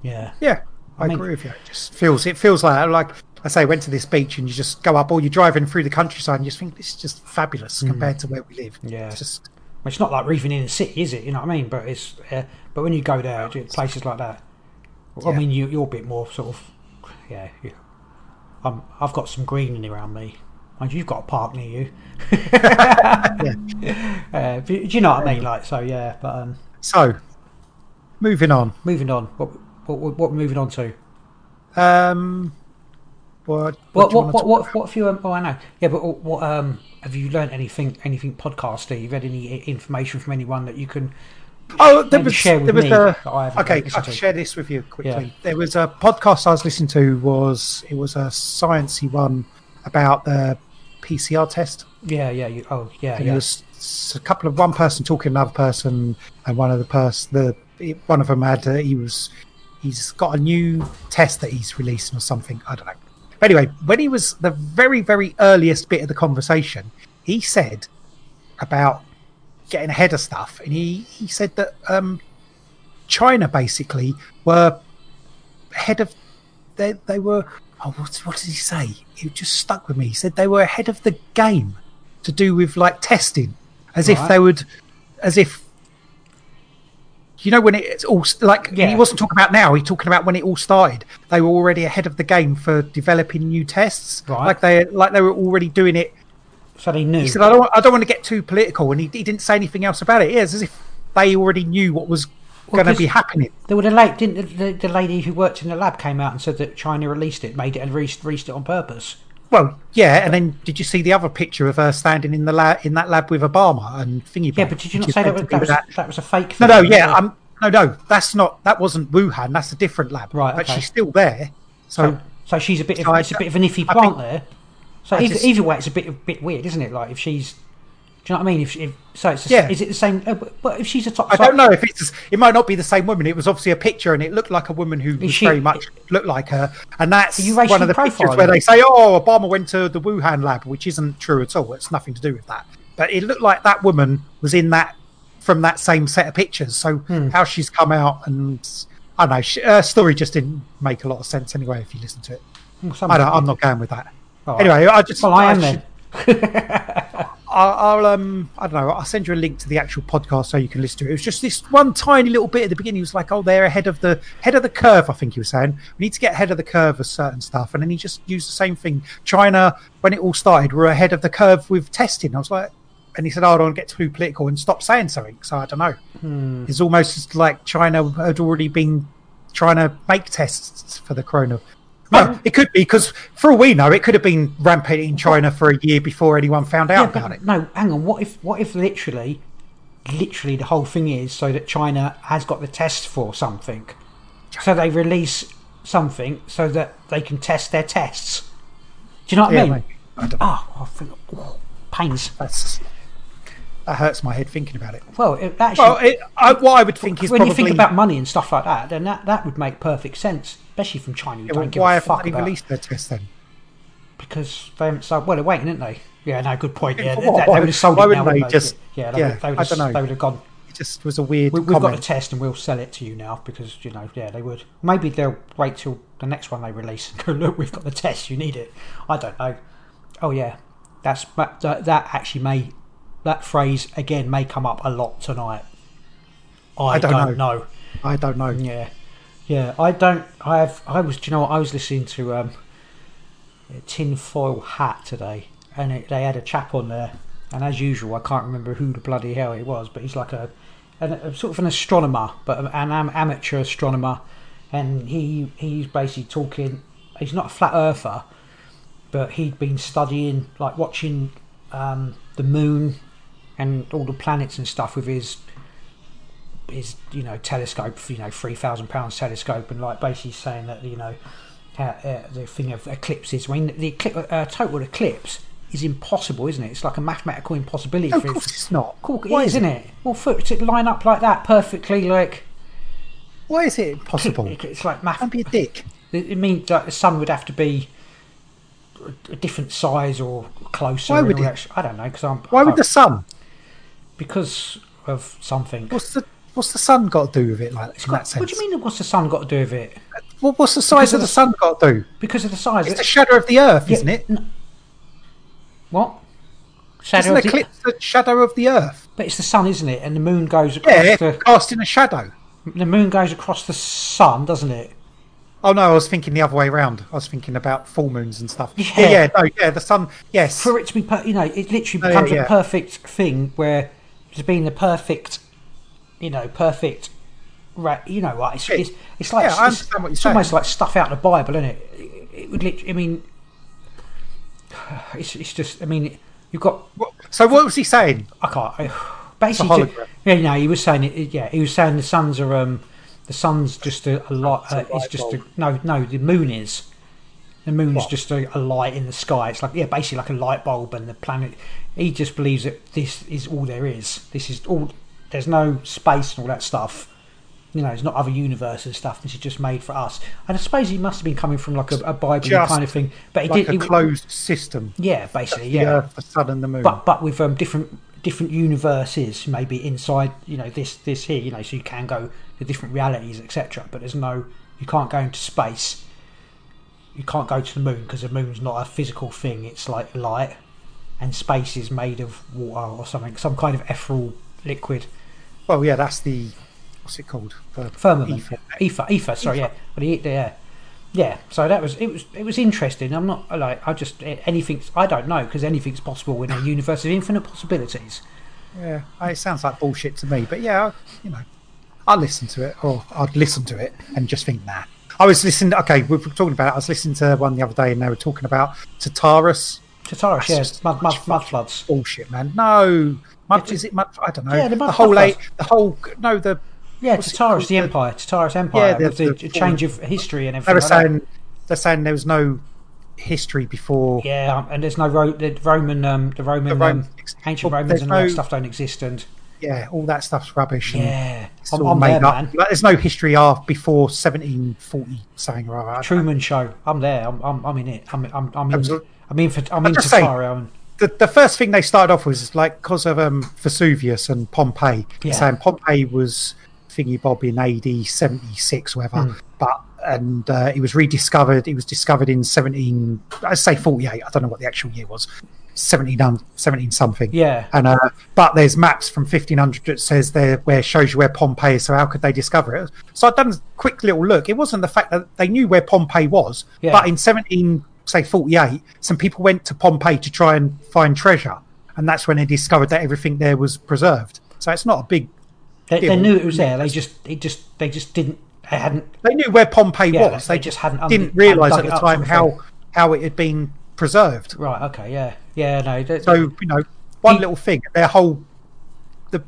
Yeah, yeah, I, I mean- agree with you. It just feels it feels like like I say, went to this beach and you just go up, or you're driving through the countryside and you just think this is just fabulous compared to where we live. Mm. Yeah. It's just it's not like even in the city, is it? You know what I mean? But it's uh, but when you go there, places like that, I Yeah. mean, you you're a bit more sort of yeah. You, um, I've got some greenery around me. Mind you, you've got a park near you. Uh, do you know what I mean? Like so, yeah. But um, so. Moving on. moving on. What what what, what we're moving on to? Um, what What what what what, what have you? Um, oh, I know. Yeah, but what, um have you learned anything anything podcasty? You've had any information from anyone that you can? Oh, there was share with there was me a that I haven't okay. I can share this with you quickly. Yeah. There was a podcast I was listening to. Was it was a sciencey one about the PCR test? Yeah, yeah. You, oh, yeah, And yeah. it was a couple of one person talking to another person, and one of the person the one of them had uh, he was he's got a new test that he's releasing or something. I don't know. Anyway, when he was the very very earliest bit of the conversation, he said about getting ahead of stuff, and he he said that um, China basically were ahead of they they were. Oh, what, what did he say? It just stuck with me. He said they were ahead of the game to do with like testing, as if they would, as if you know when it's all like he wasn't talking about now. He's talking about when it all started. They were already ahead of the game for developing new tests. Right. Like they like they were already doing it. So they knew. He said, "I don't, I don't want to get too political," and he, he didn't say anything else about it. Yeah, it's as if they already knew what was Well, going to be happening. There were the late, didn't the, the, the lady who worked in the lab came out and said that China released it, made it, and released, released it on purpose. Well, yeah, and then did you see the other picture of her standing in the lab in that lab with Obama and thingy? Yeah, but did you not say that was, that was, that- that was a fake No, thing? no, yeah, um, no, no, that's not. That wasn't Wuhan. That's a different lab. Right, but okay. she's still there. So, So, so she's a bit of So I- it's a bit of an iffy plant think- there. So either, just- either way, it's a bit a bit weird, isn't it? Like if she's, do you know what I mean? If, if so, it's Yeah. is it the same? Uh, but, but if she's a top, I don't know if it's. It might not be the same woman. It was obviously a picture, and it looked like a woman who was she- very much looked like her. And that's you one of the pictures where they say, "Oh, Obama went to the Wuhan lab," which isn't true at all. It's nothing to do with that. But it looked like that woman was in that from that same set of pictures. So Hmm. how she's come out and I don't know. She, her story just didn't make a lot of sense anyway. If you listen to it, Some- I don't, I'm not going with that. Right. Anyway, I just Well, I am should- then. I'll, I'll um I don't know I'll send you a link to the actual podcast so you can listen to it. It was just this one tiny little bit at the beginning. He was like, "Oh, they're ahead of the head of the curve." I think he was saying we need to get ahead of the curve of certain stuff, and then he just used the same thing. China, when it all started, were ahead of the curve with testing. I was like, and he said, "Oh, I don't get too political and stop saying something." So I don't know. Hmm. It's almost like China had already been trying to make tests for the corona. No, it could be because, for all we know, it could have been rampant in China for a year before anyone found out Yeah, about it. no, hang on. What if what if literally, literally the whole thing is so that China has got the test for something, so they release something so that they can test their tests. Do you know what I mean? maybe. I. Ah, oh, I think, oh, pains. That's that hurts my head thinking about it. Well, it, actually, Well, it, I, what I would think is when probably you think about money and stuff like that, then that, that would make perfect sense, especially from China. Who Yeah, don't give why a fuck they about released their test then? because they haven't sold. Well, they're waiting, aren't they? Yeah, no, good point. Yeah, they, they would have sold why it now, they they? just- yeah, they, yeah, would, they would I don't know. They would have gone. It just was a weird We, we've got the test and we'll sell it to you now because you know, yeah, they would. Maybe they'll wait till the next one they release and go, look, we've got the test, you need it. I don't know. Oh yeah, that's that, that actually may that phrase again may come up a lot tonight. I, I don't don't, know. I don't know. Yeah, yeah. I don't. I have. I was. Do you know what? I was listening to um, tinfoil hat today, and it, they had a chap on there, and as usual, I can't remember who the bloody hell it was, but he's like a, an, a sort of an astronomer, but an am, amateur astronomer, and he he's basically talking. He's not a flat earther, but he'd been studying, like watching um, the moon and all the planets and stuff with his his you know telescope, you know three thousand pounds telescope, and like basically saying that you know how, uh, the thing of eclipses. I mean, the eclipse, uh, total eclipse is impossible, isn't it? It's like a mathematical impossibility. No, of for it- course it's not. Cool, it Why is, is isn't it? Well, for it to line up like that perfectly, like Why is it impossible? it's like math. Don't be a dick. It it means that the sun would have to be a- different size or closer. Why would it? I don't know because I'm Why would I- the sun? because of something. What's the What's the sun got to do with it? Like in that sense. What do you mean? What's the sun got to do with it? Well, what's the size Because of the the- sun got to do? Because of the size. It's the shadow of the Earth, Yeah, isn't it? n- What? Shadow Isn't of the, eclipse the shadow of the Earth? but it's the sun, isn't it? And the moon goes across Yeah, the casting a shadow. the moon goes across the sun, doesn't it? Oh no, I was thinking the other way around. I was thinking about full moons and stuff. Yeah. Yeah, yeah, no, yeah, the sun. Yes, For it to be, per- you know, it literally Oh, becomes yeah. a perfect thing where it's been the perfect, you know, perfect. Ra- you know, what? It's, it's, it's like Yeah, it's, what it's almost like stuff out of the Bible, isn't it? It, it would literally. I mean, it's it's just. I mean, you've got So what was he saying? I can't. I, basically, yeah, no, he was saying it. Yeah, he was saying the suns are um, the sun's just a, a light. Uh, It's a it's light just a no, no. The moon is. The moon's What? just a, a light in the sky. It's like yeah, basically like a light bulb, and the planet. He just believes that this is all there is. This is all. There's no space and all that stuff. You know, it's not other universes and stuff. This is just made for us. And I suppose he must have been coming from like a, a Bible Just kind of thing. But he Like did. a he- closed system. yeah, basically, The yeah Earth, the sun, and the moon. but but with um, different different universes maybe inside you know this this here you know so you can go to different realities etc but there's no you can't go into space you can't go to the moon because the moon's not a physical thing it's like light and space is made of water or something some kind of ethereal liquid well, yeah, that's the what's it called? Uh, the firmament ether. ether ether, sorry yeah but he, yeah yeah so that was it was it was interesting i'm not like i just anything i don't know because anything's possible in a universe of infinite possibilities Yeah, it sounds like bullshit to me. But yeah, you know, I'd listen to it, or I'd listen to it and just think, nah. I was listening. Okay, we were talking about. It. I was listening to one the other day, and they were talking about Tartarus. Tartarus, That's yeah, mud, mud, mud floods. Bullshit, man. No, mud. Is it mud? I don't know. Yeah, the mud whole eight, the whole no the. Yeah, Tartarus, the? Empire, Tartarus Empire, Yeah, the- the, the- change of history and They everything. were like that. saying they're saying there was no history before. Yeah, um, and there's no Ro- the Roman, um, the Roman, The Roman- um, ancient well, Romans and all that stuff don't exist. And Yeah, all that stuff's rubbish. and yeah, it's I'm, all I'm made there, up. man. Like, there's no history after before 1740 something or other. Truman Show. I'm there. I'm, I'm, I'm in it. I'm, I'm, I'm in. I'm in for. I'm I'm into just saying- Taro. And, the, the first thing they started off was like because of um, Vesuvius and Pompeii, Yeah. saying Pompeii was thingy bob in AD 76 whatever, Hmm. but and uh, it was rediscovered. It was discovered in 17, I say 48. I don't know what the actual year was. 17, um, 17 something. yeah, And uh, but there's maps from 1500 that says there where shows you where Pompeii is. So how could they discover it? So I've done a quick little look. It wasn't the fact that they knew where Pompeii was, Yeah. but in 17 say 48, some people went to Pompeii to try and find treasure, and that's when they discovered that everything there was preserved. So it's not a big. they, they knew it was there. They just, it just, they just didn't. They hadn't. They knew where Pompeii Yeah, was. they They, just hadn't didn't under- realise at the time how how it had been preserved. Right. Okay. Yeah. Yeah. No. they- So you know, one He- little thing, their whole the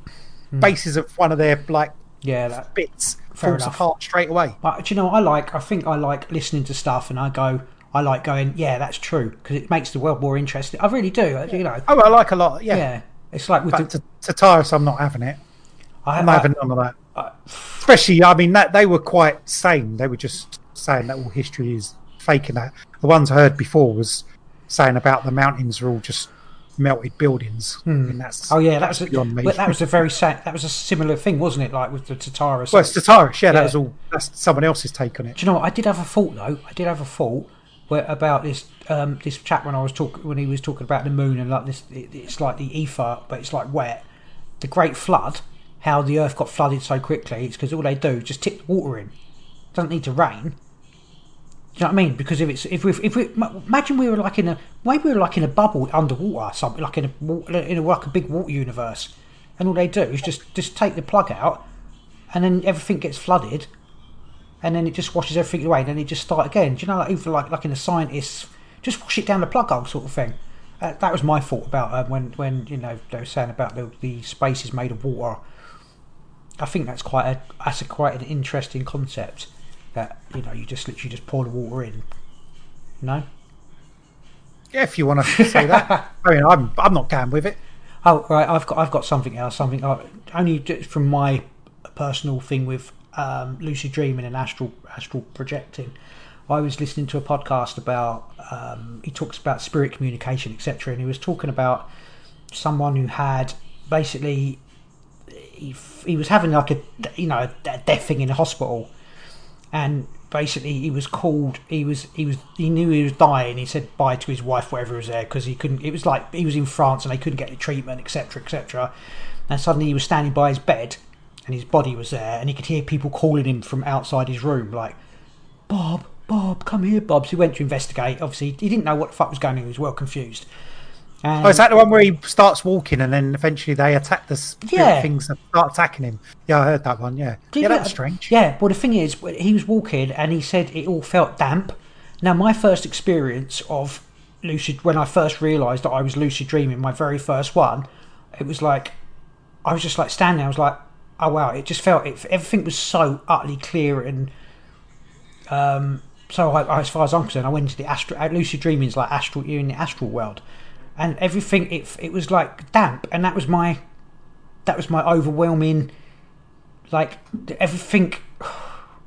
Hmm. basis of one of their like yeah. That, bits falls enough. apart straight away. But do you know, what I like. I think I like listening to stuff, and I go. I like going. Yeah, that's true because it makes the world more interesting. I really do. You know. Oh, I like a lot. Yeah, Yeah. It's like with but the. to, to Tyrus, I'm not having it. I, I'm I- not having none of that. I- Especially, I mean, that they were quite sane. They were just saying that all history is fake, and that the ones I heard before was saying about the mountains are all just melted buildings. Hmm. And that's Oh yeah, that was a, beyond me. but that was a very sa- that was a similar thing, wasn't it? Like with the Tataris. well, it's to Tyrus. Yeah, Yeah. that was all. That's someone else's take on it. Do you know what? I did have a thought though. I did have a thought where, about this um, this chap when I was talking when he was talking about the moon and like this. It, it's like the ether, but it's like wet. The Great Flood. How the Earth got flooded so quickly? It's because all they do is just tip the water in. doesn't need to rain. Do you know what I mean? Because if it's if we if we imagine we were like in a maybe we were like in a bubble underwater, something like in a in a like a big water universe, and all they do is just just take the plug out, and then everything gets flooded, and then it just washes everything away, and then it just start again. Do you know, like even like like in a scientist, just wash it down the plug hole sort of thing. Uh, that was my thought about um, when when you know they were saying about the the space is made of water. I think that's quite a that's a quite an interesting concept. That you know you just literally just pour the water in. No. Yeah, if you want to say that. I mean, I'm I'm not going with it. Oh right, I've got I've got something else. Something uh, only from my personal thing with um, lucid dreaming and astral astral projecting. I was listening to a podcast about um, he talks about spirit communication, etc. And he was talking about someone who had basically he, he was having like a you know a death thing in the hospital, and basically he was called he was he was he knew he was dying he said bye to his wife whatever was there because he couldn't it was like he was in france and they couldn't get the treatment etc etc and suddenly he was standing by his bed and his body was there and he could hear people calling him from outside his room like bob bob come here bob so he went to investigate obviously he didn't know what the fuck was going on he was well confused and Oh, is that the one where he starts walking and then eventually they attack the Yeah. things that start attacking him? Yeah, I heard that one. Yeah, Did yeah, that was strange. Yeah, well, the thing is, he was walking and he said it all felt damp. Now, my first experience of lucid, when I first realised that I was lucid dreaming, my very first one, it was like, I was just like standing I was like, oh wow, it just felt, it, everything was so utterly clear and. Um, so, I, as far as I'm concerned, I went into the astral. Lucid dreaming is like astral. You're in the astral world, and everything. It it was like damp, and that was my, that was my overwhelming like everything.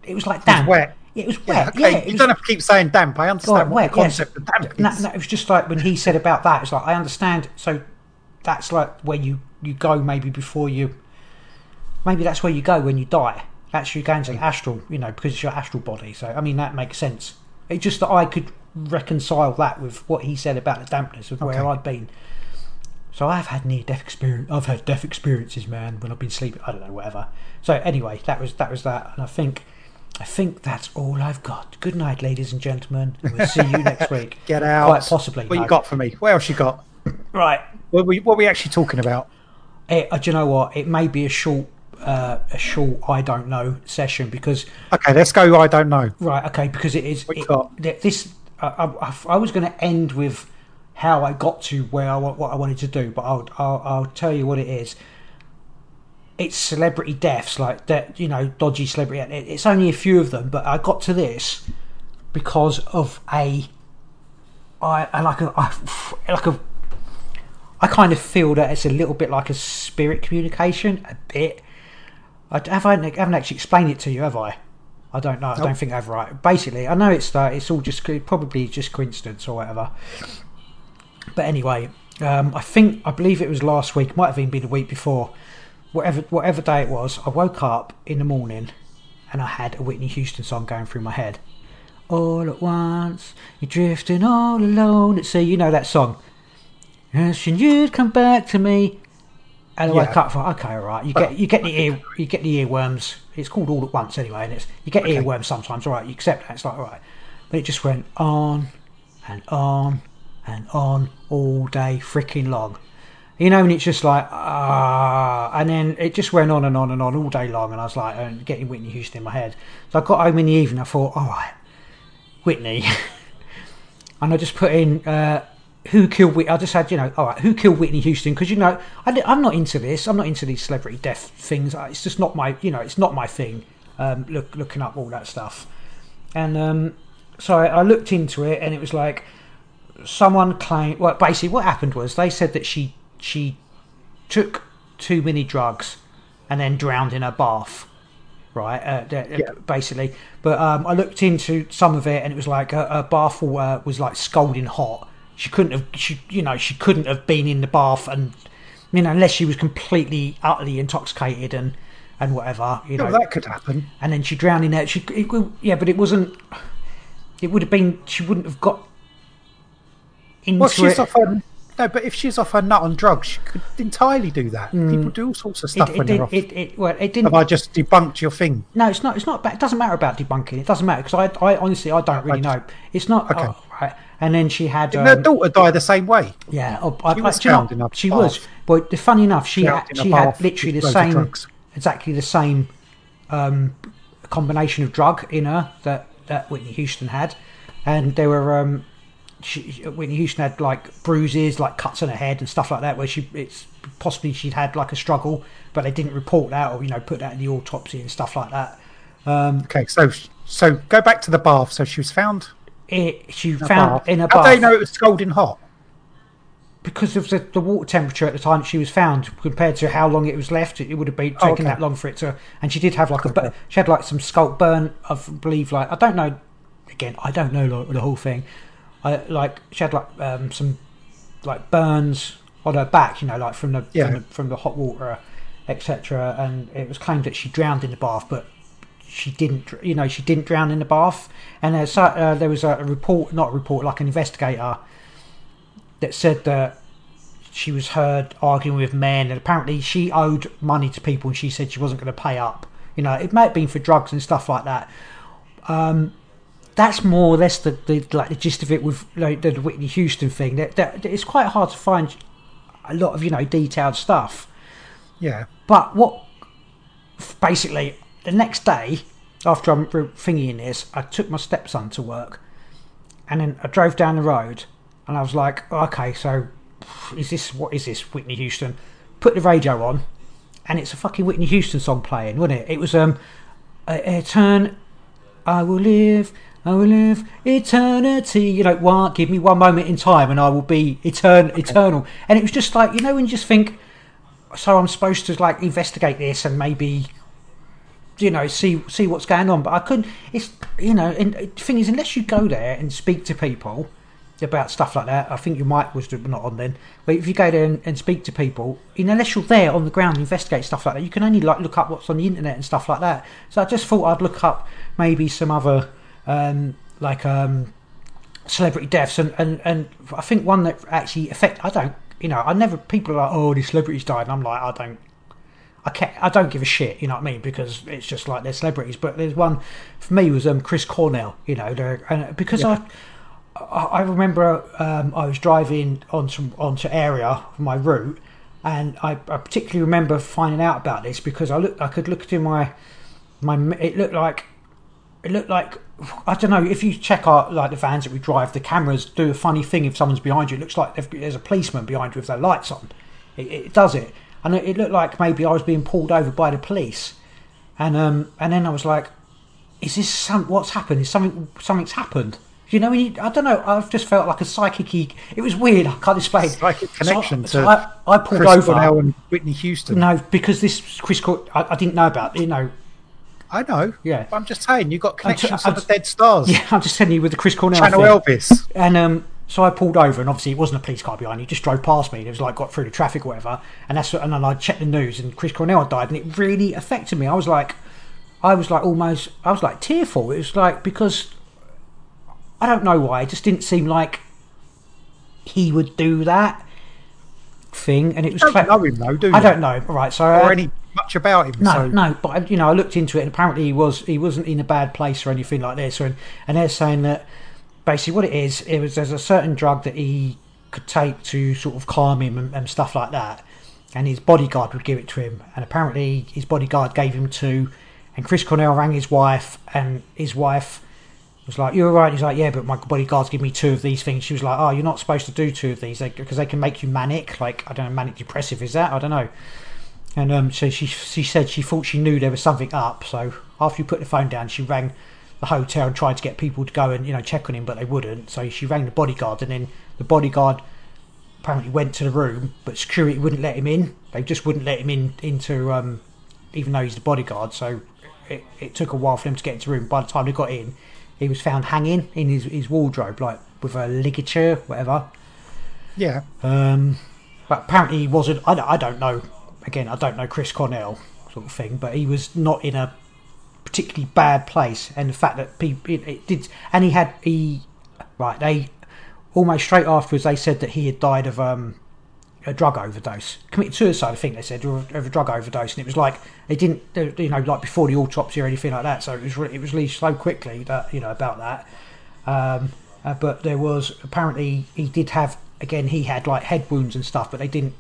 It was like damp. wet. It was Yeah, wet. okay. Yeah, it you was don't have to keep saying damp. I understand what wet. the concept of damp No, no, it was just like when he said about that. It's like I understand. So that's like where you you go maybe before you. Maybe that's where you go when you die. That's you going to astral, you know, because it's your astral body. So I mean that makes sense. It's just that I could reconcile that with what he said about the dampness of where Okay. I'd been. So I've had near death experience. I've had death experiences, man, when I've been sleeping. I don't know, whatever. So anyway, that was that was that, and I think, I think that's all I've got. Good night, ladies and gentlemen. and We'll see you next week. Get out. Quite possibly. What no. you got for me? What else you got? Right. What were, what were we actually talking about? It, uh, do you know what? It may be a short uh, a short I don't know session because Okay, let's go. I don't know. right, okay, because it is it- th- this. I, I, I was going to end with how I got to where I what I wanted to do, but I'll I'll, I'll tell you what it is. It's celebrity deaths, like that, you know, dodgy celebrity. it- It's only a few of them, but I got to this because of a I, I like a I, like a I kind of feel that it's a little bit like a spirit communication, a bit. I have I haven't actually explained it to you, have I? I don't know. I Nope. don't think I've right. Basically, I know it's uh, it's all just probably just coincidence or whatever. But anyway, um, I think I believe it was last week. Might have even been the week before. Whatever whatever day it was, I woke up in the morning and I had a Whitney Houston song going through my head. All at once, you're drifting all alone at sea. You know that song. Wishing you'd come back to me. And I Yeah. woke up for okay, all right. You get you get the ear you get the earworms. It's called all at once anyway, and it's you get Okay. earworms sometimes. All right, you accept that. It's like all right, but it just went on and on and on all day freaking long. You know, and it's just like ah, and then it just went on and on and on all day long, and I was like uh, getting Whitney Houston in my head. So I got home in the evening. I thought, all right, Whitney, and I just put in uh, who killed Whitney. I just had you know, all right, who killed Whitney Houston? Because you know, I, I'm not into this. I'm not into these celebrity death things. Uh, It's just not my you know, it's not my thing. Um, look, looking up all that stuff, and um, so I, I looked into it, and it was like someone claimed. Well, basically, what happened was they said that she she took too many drugs and then drowned in a bath right? Uh, Yeah. Basically, but um, I looked into some of it, and it was like a, her bath water was like scalding hot. She couldn't have, she you know, she couldn't have been in the bath, and you know, unless she was completely utterly intoxicated and and whatever, you know. That could happen. and then she drowned in there. She, it, yeah, but it wasn't. It would have been. She wouldn't have got into Well, she's it. off her. No, but if she's off her nut on drugs, she could entirely do that. Mm. People do all sorts of stuff it, when they're off. it, it, well, it didn't. Have I just debunked your thing? No, it's not. It's not. About, it doesn't matter about debunking. It doesn't matter because I, I honestly, I don't really I know. It's not. Okay. oh, right. And then she had. Didn't her Um, daughter die the same way? yeah. Oh, I, She I- was do you know- found in a She was. But funny enough, she had. She had literally the with loads of same. Exactly the same. Um, combination of drug in her that that Whitney Houston had, and there were. Um, she, Whitney Houston had like bruises, like cuts on her head and stuff like that, where she it's possibly she'd had like a struggle, but they didn't report that or you know put that in the autopsy and stuff like that. Um, Okay, so so go back to the bath. So she was found it she in a found bath. in a How bath do they know it was scalding hot? because of the, the water temperature at the time she was found compared to how long it was left. It, it would have been Oh, taken okay. that long for it to. And she did have like a she had like some scalp burn. I believe like I don't know. Again, I don't know the whole thing. I like she had like um, some like burns on her back. You know, like from the Yeah. from, the, from the hot water, etc. And it was claimed that she drowned in the bath, but she didn't. You know, she didn't drown in the bath. And uh, there was a report, not a report, like an investigator that said that she was heard arguing with men, and apparently she owed money to people, and she said she wasn't going to pay up. You know, it may have been for drugs and stuff like that. Um, that's more or less the, the like the gist of it with like, the Whitney Houston thing. That, that it's quite hard to find a lot of you know detailed stuff. Yeah. But what basically the next day after I'm thinking this, I took my stepson to work, and then I drove down the road, and I was like, okay, so is this what is this Whitney Houston? Put the radio on, and it's a fucking Whitney Houston song playing, wasn't it? It was um, a, a turn, I will live. I will live eternity. You know, one, give me one moment in time, and I will be etern- eternal. And it was just like you know, when you just think, so I'm supposed to like investigate this and maybe you know see see what's going on. But i couldn't it's you know and the thing is unless you go there and speak to people about stuff like that i think your mic was not on then. But if you go there and, and speak to people you know, unless you're there on the ground investigate stuff like that you can only like look up what's on the internet and stuff like that. So i just thought i'd look up maybe some other um like um celebrity deaths. And, and, and I think one that actually affect I don't you know I never people are like oh these celebrities died. And I'm like I don't I can't I don't give a shit you know what I mean? Because it's just like they're celebrities. But there's one for me was um Chris Cornell you know and because I I I remember um, I was driving onto onto area of my route and I, I particularly remember finding out about this because I look I could look at my my it looked like it looked like I don't know if you check our like the vans that we drive the cameras do a funny thing if someone's behind you. It looks like there's a policeman behind you with their lights on. It, it does it and it, it looked like maybe I was being pulled over by the police and um and then I was like is this some what's happened is something something's happened you know, you, I don't know. I've just felt like a psychic. It was weird. I can't explain. Psychic connection so, to so I, I pulled Chris over. Cornell and Whitney Houston. No, because this Chris, Cor- I, I didn't know about. You know, I know. Yeah. But I'm just saying, You've got connections to the dead stars. yeah, I'm just telling you with the Chris Cornell Channel thing. Elvis. And um, so I pulled over, and obviously it wasn't a police car behind. He just drove past me. And it was like got through the traffic, or whatever. And that's what, and then I checked the news, and Chris Cornell had died, and it really affected me. I was like, I was like almost, I was like tearful. It was like because I don't know why. It just didn't seem like he would do that thing, and it was. Don't cla- know him though, do you? I don't know. Right, so Or I, any much about him. no, so no, but you know, I looked into it, and apparently he was he wasn't in a bad place or anything like this. And and they're saying that basically what it is, it was there's a certain drug that he could take to sort of calm him and, and stuff like that, and his bodyguard would give it to him, and apparently his bodyguard gave him two, and Chris Cornell rang his wife, and his wife was like, "You're right." He's like, "Yeah, but my bodyguards give me two of these things." She was like, "Oh, you're not supposed to do two of these because they, can make you manic. Like I don't know, manic depressive is that? I don't know." And um, so she she said she thought she knew there was something up. So after you put the phone down, she rang the hotel and tried to get people to go and you know check on him, but they wouldn't. So she rang the bodyguard, and then the bodyguard apparently went to the room, but security wouldn't let him in. They just wouldn't let him in into um, even though he's the bodyguard. So it, it took a while for him to get into the room. By the time they got in, he was found hanging in his, his wardrobe, like with a ligature, whatever. yeah, Um, but apparently he wasn't. I don't, I don't know. Again, I don't know Chris Cornell sort of thing, but he was not in a particularly bad place. And the fact that people it, it did, and he had he right. They almost straight afterwards they said that he had died of um, a drug overdose, committed suicide. I think they said of a drug overdose, and it was like they didn't, you know, like before the autopsy or anything like that. So it was it was released so quickly that you know about that. Um, uh, but there was apparently he did have again he had like head wounds and stuff, but they didn't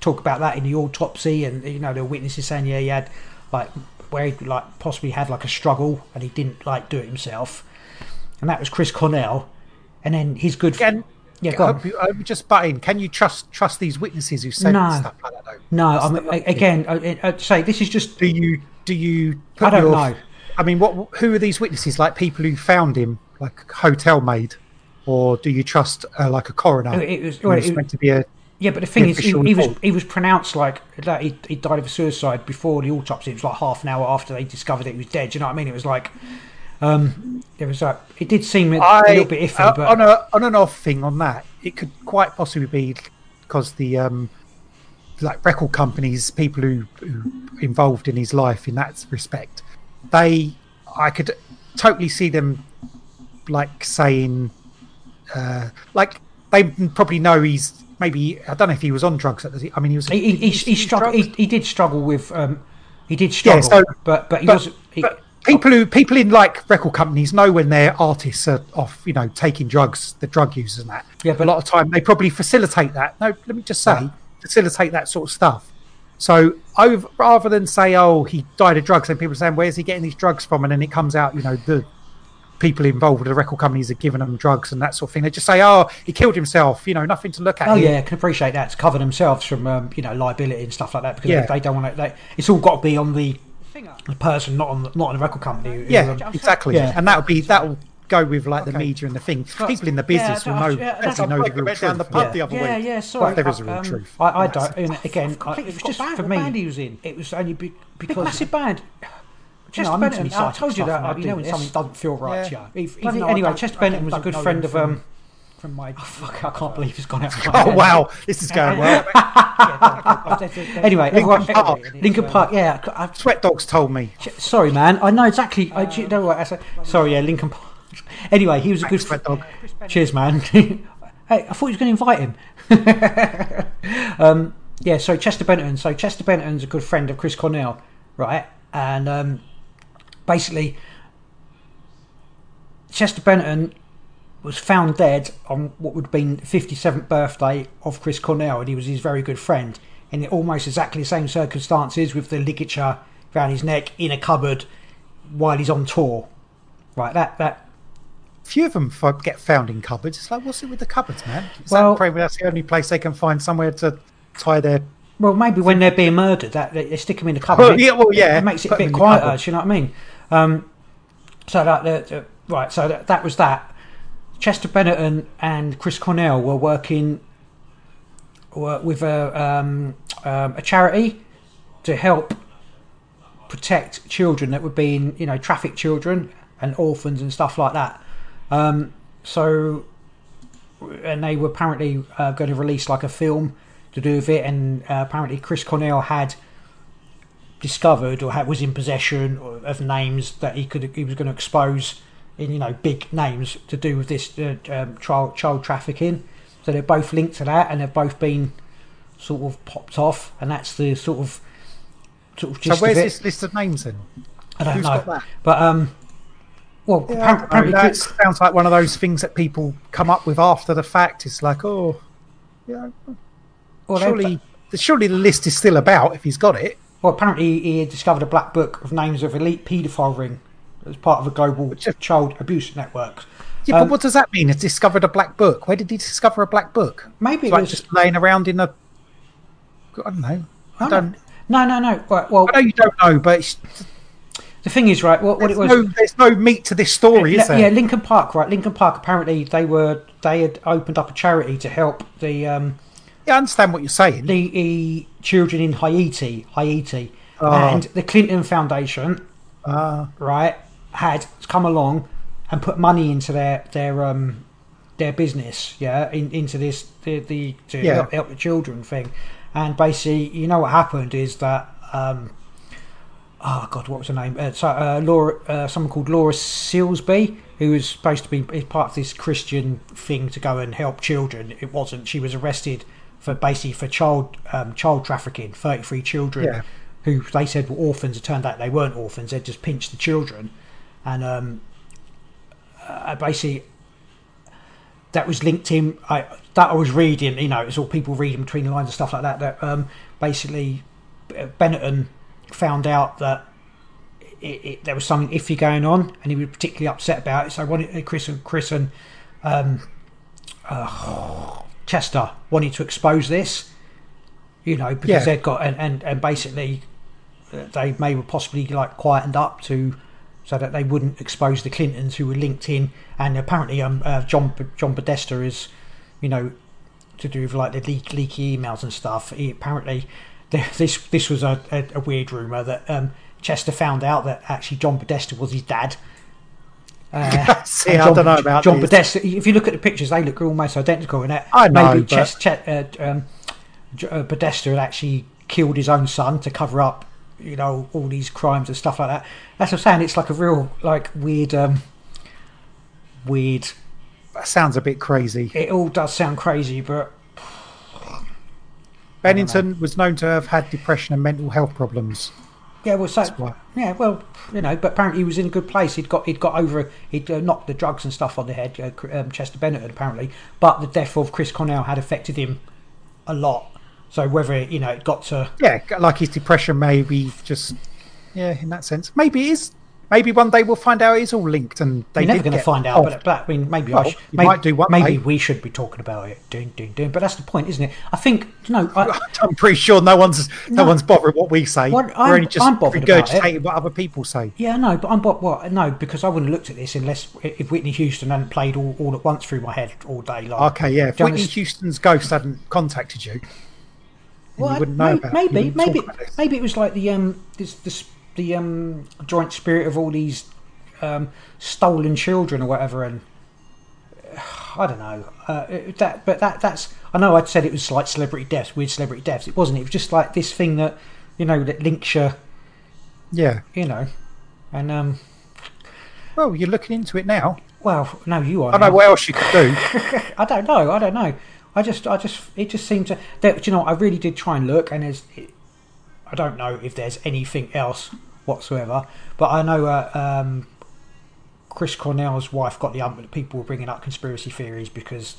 talk about that in the autopsy. And you know were witnesses saying yeah he had like where he like possibly had like a struggle and he didn't like do it himself. And that was Chris Cornell, and then his good Again, yeah go on. hope you, I would just butt in. Can you trust trust these witnesses who said No. stuff like that? Though? No, I mean, again, I, I'd say this is just do you do you? Put I don't your, know. I mean, what? Who are these witnesses? Like people who found him, like hotel maid, or do you trust uh, like a coroner? It was- well, was meant to be a Yeah, but the thing is, he, he was he was pronounced like that he, he died of a suicide before the autopsy. It was like half an hour after they discovered that he was dead. Do you know what I mean? It was like um, it was like it did seem a, I, little bit iffy, uh, but on a on and off thing on that, it could quite possibly be because the um, like record companies, people who, who involved in his life in that respect, they, I could totally see them like saying, uh, like they probably know he's maybe I don't know if he was on drugs at the. I mean, he was. he, he, he, was he, struggled, he, he did struggle with um, he did Yeah, struggle, so- but but he but- wasn't. He, but people who people in like record companies know when their artists are off, you know, taking drugs, the drug users and that. Yeah, but- a lot of time they probably facilitate that. No, let me just say, Right. facilitate that sort of stuff. So over, rather than say, "Oh, he died of drugs," and people are saying, "Where's he getting these drugs from?" and then it comes out, you know, the people involved with the record companies are giving them drugs and that sort of thing. They just say, "Oh, he killed himself," you know, nothing to look at. Oh here. yeah, can appreciate that to cover themselves from um, you know liability and stuff like that because Yeah. they, they don't want to. It's all got to be on the, the person, not on the, not on the record company. who- Yeah, um, exactly. Yeah. And that'll be that'll go with like the media and the thing. People in the business yeah, will know, yeah, that's- actually know the real went down the pub yeah. the other yeah, week. yeah, sorry. there is a real um, truth. I, I don't. and again, I, it was just for me. band he was in. It was only be, because massive band. Chester Bennington, me I told you stuff that. I you know when something doesn't feel right. Yeah. Yeah. If- Even if- anyway, Chester I Bennington was a good friend of um. from my. Fuck, I can't believe it's gone out. Oh head. wow, this is going well. Anyway, everyone- Park. Linkin Park. Yeah, I, Sweat Dogs told me. Sorry, man. I know exactly. I, you know what? I said? Sorry, yeah, Linkin Park. Anyway, he was a good. Red Dog. Cheers, man. hey, I thought you were going to invite him. um, yeah, so Chester Benton. So Chester Benton's a good friend of Chris Cornell, right? And um, basically, Chester Benton was found dead on what would have been the 57th birthday of Chris Cornell, and he was his very good friend. in almost exactly the same circumstances with the ligature around his neck in a cupboard while he's on tour. Right, that that few of them get found in cupboards. It's like, what's it with the cupboards, man? Is Well- that probably that's the only place they can find somewhere to tie their. well maybe when they're being murdered, that they, they stick them in the cupboard. Well, yeah, well, yeah, it makes it a bit quieter. Do you know what I mean? Um, so that, that- right, so that, that was that. Chester Bennetton and Chris Cornell were working were with a um, um, a charity to help protect children that were being, you know, trafficked children and orphans and stuff like that. Um, so, and they were apparently uh, going to release like a film to do with it, and uh, apparently Chris Cornell had discovered or had, was in possession of names that he could he was going to expose in you know big names to do with this uh, um, child child trafficking. So they're both linked to that, and they've both been sort of popped off, and that's the sort of sort of So where's this list of names then? I don't who's know, but um, well, Yeah, I appar- don't know. apparently, that sounds like one of those things that people come up with after the fact. It's like, oh, yeah, well, surely, surely the list is still about if he's got it. Well, apparently he had discovered a black book of names of elite paedophile ring as part of a global child abuse network. Yeah, Um, but what does that mean? It's discovered a black book. Where did he discover a black book? Maybe It's it was just laying around in a. I don't know. I don't. No, no, no. Right, well, I know you don't know, but it's, the thing is, right, what, what it there's, was. no, there's no meat to this story, is there? Yeah, Linkin Park, right? Linkin Park. Apparently, they were they had opened up a charity to help the um, I understand what you're saying. the, children in Haiti, Haiti, Oh. and the Clinton Foundation, Ah, right, had come along and put money into their their um their business, yeah, in, into this the the to Yeah. help, help the children thing, and basically, you know what happened is that um. Oh God, what was her name? Uh, so, uh, Laura, uh, someone called Laura Silsby, who was supposed to be part of this Christian thing to go and help children. It wasn't. She was arrested for basically for child um, child trafficking. Thirty three children Yeah. who they said were orphans. It turned out they weren't orphans. They just pinched the children, and um, uh, basically that was linked in. I that I was reading. You know, it's all people reading between the lines and stuff like that. That um, basically Benetton found out that it, it, there was something iffy going on, and he was particularly upset about it. So I wanted Chris and Chris and um, uh, Chester wanted to expose this. You know, because Yeah. they'd got and, and, and basically uh, they may have possibly like quietened up to so that they wouldn't expose the Clintons who were linked in, and apparently um uh, John John Podesta is, you know, to do with like the leak, leaky emails and stuff. He apparently this this was a, a, a weird rumor that um Chester found out that actually John Podesta was his dad. Uh, See, and I don't know about John. Podesta. If you look at the pictures, they look almost identical. And I know, maybe but- Ch- uh, um, uh, Podesta had actually killed his own son to cover up, you know, all these crimes and stuff like that. That's what I'm saying. It's like a real, like, weird, um, weird. that sounds a bit crazy. It all does sound crazy, but Bennington was known to have had depression and mental health problems. Yeah, well, so yeah, well, you know, but apparently he was in a good place. He'd got he'd got over he'd uh, knocked the drugs and stuff on the head. Uh, um, Chester Bennett apparently, but the death of Chris Cornell had affected him a lot. So whether you know it got to Yeah, like his depression, maybe just yeah, in that sense, maybe it is. Maybe one day we'll find out it's all linked, and they You're never going to find out, but, but I mean, maybe I Well, should, you maybe, might do one maybe day. we should be talking about it. Doing, doing, doing. But that's the point, isn't it? I think you know. I, I'm pretty sure no one's no, No. one's bothering what we say. Well, We're I'm- only just I'm bothered regurgitating what other people say. yeah, no, but I'm what? No, because I wouldn't have looked at this unless if Whitney Houston hadn't played all, all at once through my head all day long. Okay, yeah. If Whitney understand- Houston's ghost hadn't contacted you, Well, you I- wouldn't know may- about. maybe, maybe, talk about this. maybe it was like the um, this, this the um, joint spirit of all these um, stolen children or whatever, and I don't know. Uh, that, but that that's. I know I'd said it was like celebrity deaths, weird celebrity deaths. It wasn't. It was just like this thing that you know that links you, Yeah. you know, and um. Well, you're looking into it now. Well, no, you are. I don't know now. what else you could do. I don't know. I don't know. I just, I just, it just seemed to. That, you know. I really did try and look, and it, I don't know if there's anything else whatsoever. But I know uh, um, Chris Cornell's wife got the ump. People were bringing up conspiracy theories because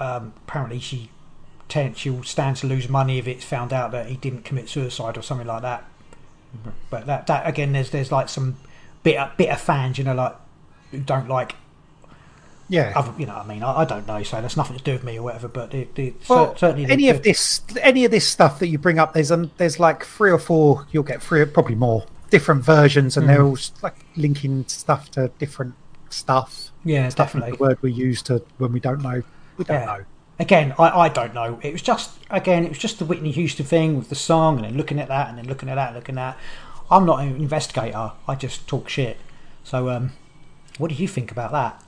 um, apparently she potential stand to lose money if it's found out that he didn't commit suicide or something like that. But that that again, there's there's like some bitter bitter fans, you know, like who don't like Yeah. other, you know, what I mean, I, I don't know, so that's nothing to do with me or whatever. But it, it Well, cer- certainly any of this, any of this stuff that you bring up, there's um, there's like three or four. You'll get three, probably more different versions, and they're Hmm. all like linking stuff to different stuff. Yeah, stuff definitely. The word we use to when we don't know, we don't Yeah. know. Again, I, I don't know. It was just again, it was just the Whitney Houston thing with the song, and then looking at that, and then looking at that, and looking at. that. I'm not an investigator. I just talk shit. So, um, what do you think about that?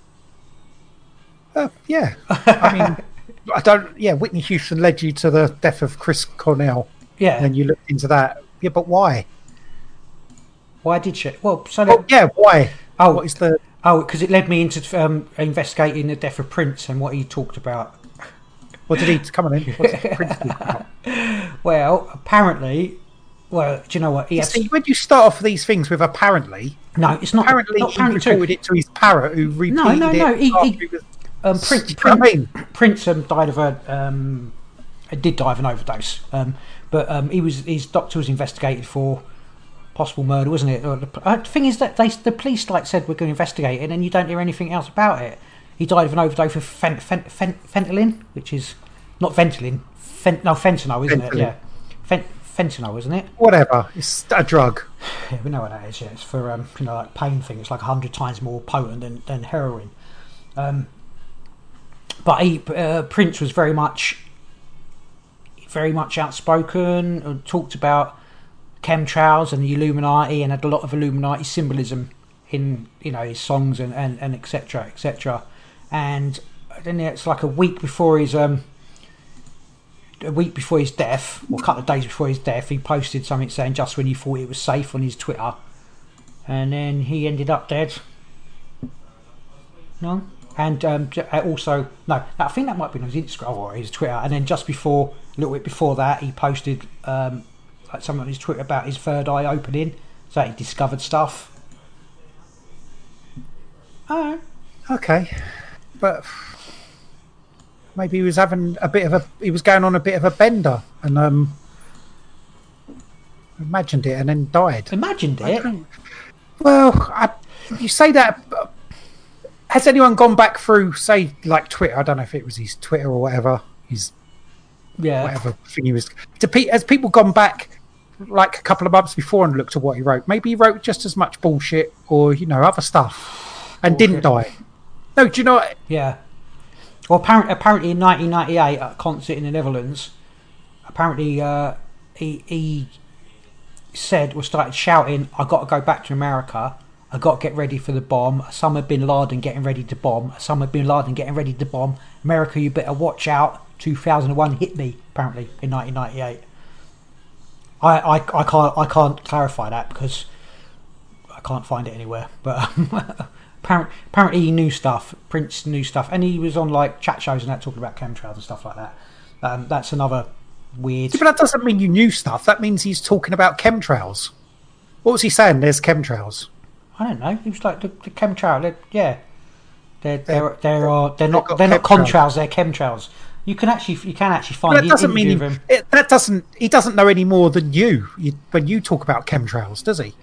Uh, yeah, I mean, I don't. Yeah, Whitney Houston led you to the death of Chris Cornell, Yeah. and then you looked into that. Yeah, but why? Why did she? Well, so Well, yeah, why? Oh. what is the? oh, because it led me into um, investigating the death of Prince and what he talked about. What did he come on in? What's Prince? Well, apparently, well, do you know what? He See, when you start off these things with apparently, no, it's not apparently not he apparently true. reported it to his parrot, who repeated no, it. no, he- after he- was- Um, Prince, Do you know what I Prince. Prince um, died of a um, did die of an overdose. Um, but um, he was his doctor was investigated for possible murder, wasn't it? The, uh, thing is that they the police like said we're going to investigate it, and you don't hear anything else about it. He died of an overdose of fen, fen, fen, fentanyl, which is not Ventolin, fen, no fentanyl, isn't it? Fentanyl. Yeah, fen, fentanyl, isn't it? Whatever, it's a drug. Yeah, we know what that is. Yeah, it's for um, you know like pain thing. It's like hundred times more potent than, than heroin. Um, but he, uh, Prince was very much, very much outspoken. And talked about chemtrails and the Illuminati, and had a lot of Illuminati symbolism in you know his songs and and and etc. etc. And then it's like a week before his um a week before his death, or a couple of days before his death, he posted something saying just when he thought it was safe on his Twitter, and then he ended up dead. No, and um, uh, also no, I think that might be on his Instagram or his Twitter. And then just before, a little bit before that, he posted um, like something on his Twitter about his third eye opening, so he discovered stuff. Oh, Okay, but maybe he was having a bit of a. He was going on a bit of a bender and um imagined it and then died. imagined it. don't- Well, I, you say that. Has anyone gone back through, say, like Twitter? I don't know if it was his Twitter or whatever. His Yeah, whatever thing he was. To has people gone back like a couple of months before and looked at what he wrote? Maybe he wrote just as much bullshit or you know other stuff, and didn't die. No, do you know? What? Yeah. Well, apparently, apparently in 1998 at a concert in the Netherlands, apparently uh, he, he said, or started shouting, I got to go back to America. I got to get ready for the bomb. Osama bin Laden getting ready to bomb. Osama bin Laden getting ready to bomb. America, you better watch out. 2001 hit me, apparently, in 1998. I, I, I can't I can't clarify that because I can't find it anywhere. But apparently, apparently he knew stuff. Prince knew stuff, and he was on like chat shows and that talking about chemtrails and stuff like that. Um, that's another weird. But that doesn't mean you knew stuff. That means he's talking about chemtrails. What was he saying? There's chemtrails. I don't know. It was like the, the chemtrail. They're, yeah, they're they're they're, are, they're not they're not contrails. They're chemtrails. You can actually you can actually But find that doesn't mean he, him. it, that doesn't he doesn't know any more than you, you when you talk about chemtrails, does he?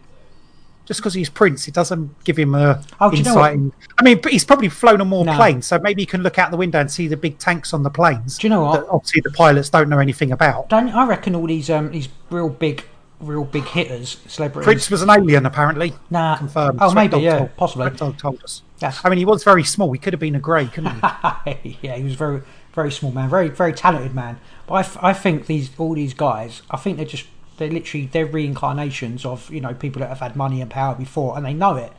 Just because he's Prince, it doesn't give him a Oh, do you know insight. I mean, but he's probably flown on more No. planes, so maybe he can look out the window and see the big tanks on the planes. Do you know what? That obviously, the pilots don't know anything about. Don't I reckon all these um these real big real big hitters celebrities. Prince was an alien, apparently. nah. Confirmed. Oh, Sweat maybe Dog yeah, told- possibly. Sweat Dog told us. That's- I mean, he was very small. He could have been a grey, couldn't he? yeah, he was very very small man, very very talented man. But I, f- I think these all these guys, I think they're just they're literally they're reincarnations of you know people that have had money and power before, and they know it.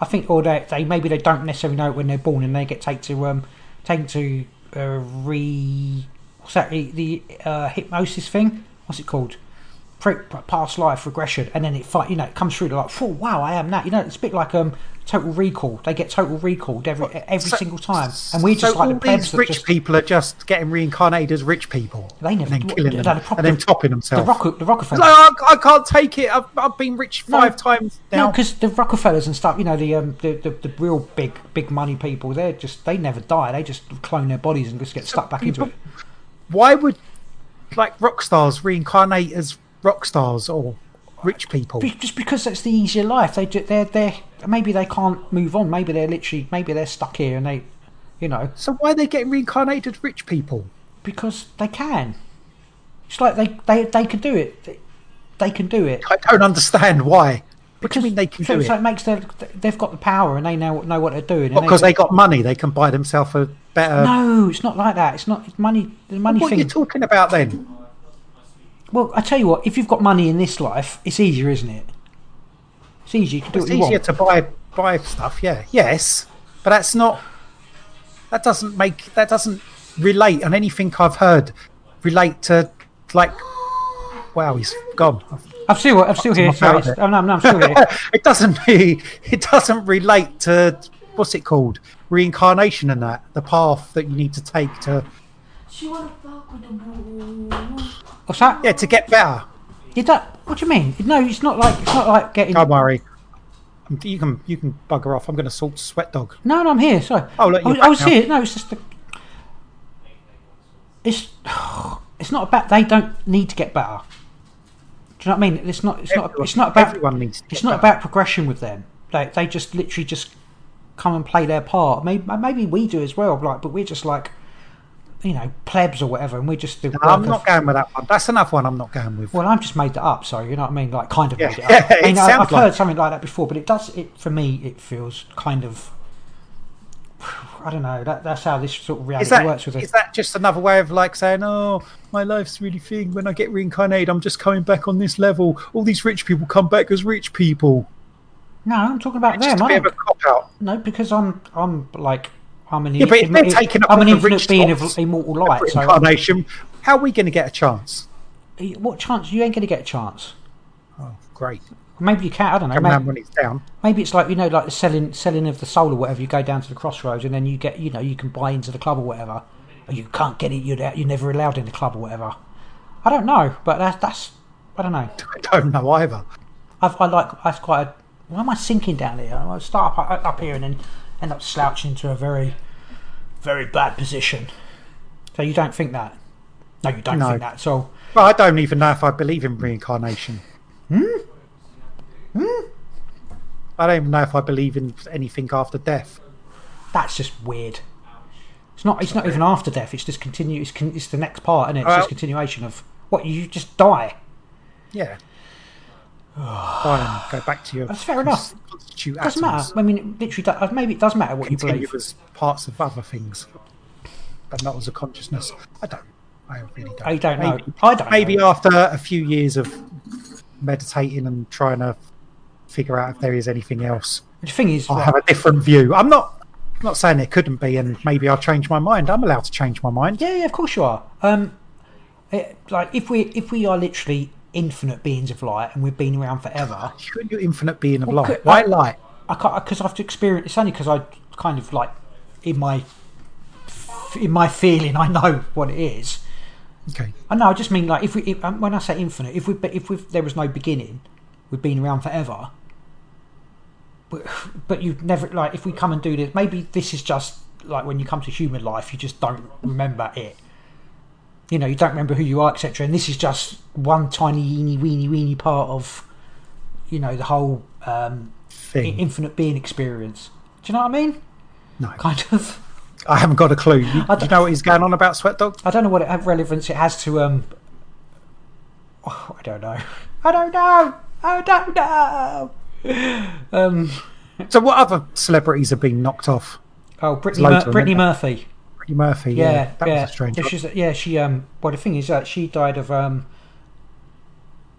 I think, or they, they maybe they don't necessarily know it when they're born, and they get taken to um taken to uh, re what's that the, the uh, hypnosis thing? What's it called? Past life regression, and then it fight. You know, it comes through. They're like, "Oh wow, I am that." You know, it's a bit like um Total Recall. They get Total Recalled every every So- single time, and we just so like all the plebs these rich just people are just getting reincarnated as rich people. They never and then killing the- them, the and then topping the, themselves. Rock, the Rockefellers. Like, I, I can't take it. I've, I've been rich No. five times No, now. because the Rockefellers and stuff, you know, the, um, the the the real big big money people, they're just they never die. They just clone their bodies and just get stuck back into it. why would like rock stars reincarnate as rock stars or rich people? Just because that's the easier life. They ju- they're they maybe they can't move on. Maybe they're literally maybe they're stuck here and they, you know, So why are they getting reincarnated as rich people? because they can. It's like they they they can do it. They, they can do it. I don't understand why. What do Because they can so, do so it? it makes them they've got the power and they know know what they're doing. Because they got money, they can buy themselves a better. no, it's not like that. It's not money. The money what are you talking about then? Well, I tell you what. If you've got money in this life, it's easier, isn't it? It's easier. You can do It's what you easier want. to buy buy stuff, yeah. Yes, but that's not. That doesn't make. That doesn't relate on anything I've heard. Relate to like. Wow, he's gone. I'm still I'm still here. Sorry. power it's- Oh, no, no, I'm still here. it doesn't. Really, it doesn't relate to what's it called reincarnation and that the path that you need to take to She wanna fuck with the boo. What's that? yeah to get better. You don't, what do you mean? No, it's not like it's not like getting. Don't worry. You can you can bugger off. I'm going to salt sweat dog. No, no, I'm here. Sorry. Oh, look, I, I was now. here. No, it's just. The, it's. It's not about. They don't need to get better. Do you know what I mean? It's not. It's not. It's not about. everyone needs to It's not better. about progression with them. They they just literally just come and play their part. Maybe maybe we do as well. Like, but we're just like, you know, plebs or whatever, and we're just the. I'm not of- going with that one. That's another one I'm not going with. Well, I've just made that up, so you know what I mean. Like, kind of Yeah, made it up. yeah, I mean, it I, I've like- heard something like that before, but it does. It for me, it feels kind of. I don't know. That, that's how this sort of reality Is that works with is it. that just another way of like saying, "Oh, my life's really thing. When I get reincarnated, I'm just coming back on this level. All these rich people come back as rich people." No, I'm talking about It's them. just a bit of a cop out. no, because I'm I'm like I'm Yeah, but if they're taking up I'm an the rich infinite being of immortal light. So Reincarnation. How are we going to get a chance? Eh, what chance? You ain't going to get a chance. Oh, great! Maybe you can. I don't know. Come Maybe, when it's down. maybe it's like you know, like the selling selling of the soul or whatever. You go down to the crossroads and then you get you know you can buy into the club or whatever. Or you can't get it. You're you're never allowed in the club or whatever. I don't know, but that's that's I don't know. I don't know either. I've, I like that's quite. A, why am I sinking down here? I start up, up here and then end up slouching into a very very bad position. So you don't think that? No, you don't No. think that. So Well, I don't even know if I believe in reincarnation. Hmm. I don't even know if I believe in anything after death. that's just weird. It's not. It's not even after death. It's just continue. It's, con, it's the next part, and it? it's Well- just continuation of what you just die. Yeah. And go back to your. That's fair enough. It doesn't matter. I mean, it literally, does, maybe it does matter what you believe. as parts of other things, but not as a consciousness. I don't. I really don't. I don't know. Maybe, I don't maybe know. after a few years of meditating and trying to figure out if there is anything else, The thing is, I'll right, have a different view. I'm not. I'm not saying it couldn't be, and maybe I'll change my mind. I'm allowed to change my mind. Yeah, yeah, of course you are. Um, it, like if we if we are literally infinite beings of light and we've been around forever, You're your infinite being of Well, light. Why I- light? I can't because I've experienced. It's only because I kind of like in my in my feeling, I know what it is. Okay. I know. I just mean like if we if, um, when I say infinite, if we if we there was no beginning, we've been around forever. But but you've never like if we come and do this, maybe this is just like when you come to human life, you just don't remember it. You know, you don't remember who you are, etc. And this is just one tiny, weeny, weeny, weeny part of, you know, the whole um, Thing. infinite being experience. Do you know what I mean? No, Kind of. I haven't got a clue. You, I do you know what he's going on about, Sweat Dog? I don't know what it, relevance it has to. Um, oh, I don't know. I don't know. I don't know. Um, So, what other celebrities have been knocked off? oh, Brittany, Mur- Brittany Murphy. Murphy. Yeah, Yeah, that yeah. was a strange. Yeah, she's, yeah, she. Um, well, the thing is that she died of um,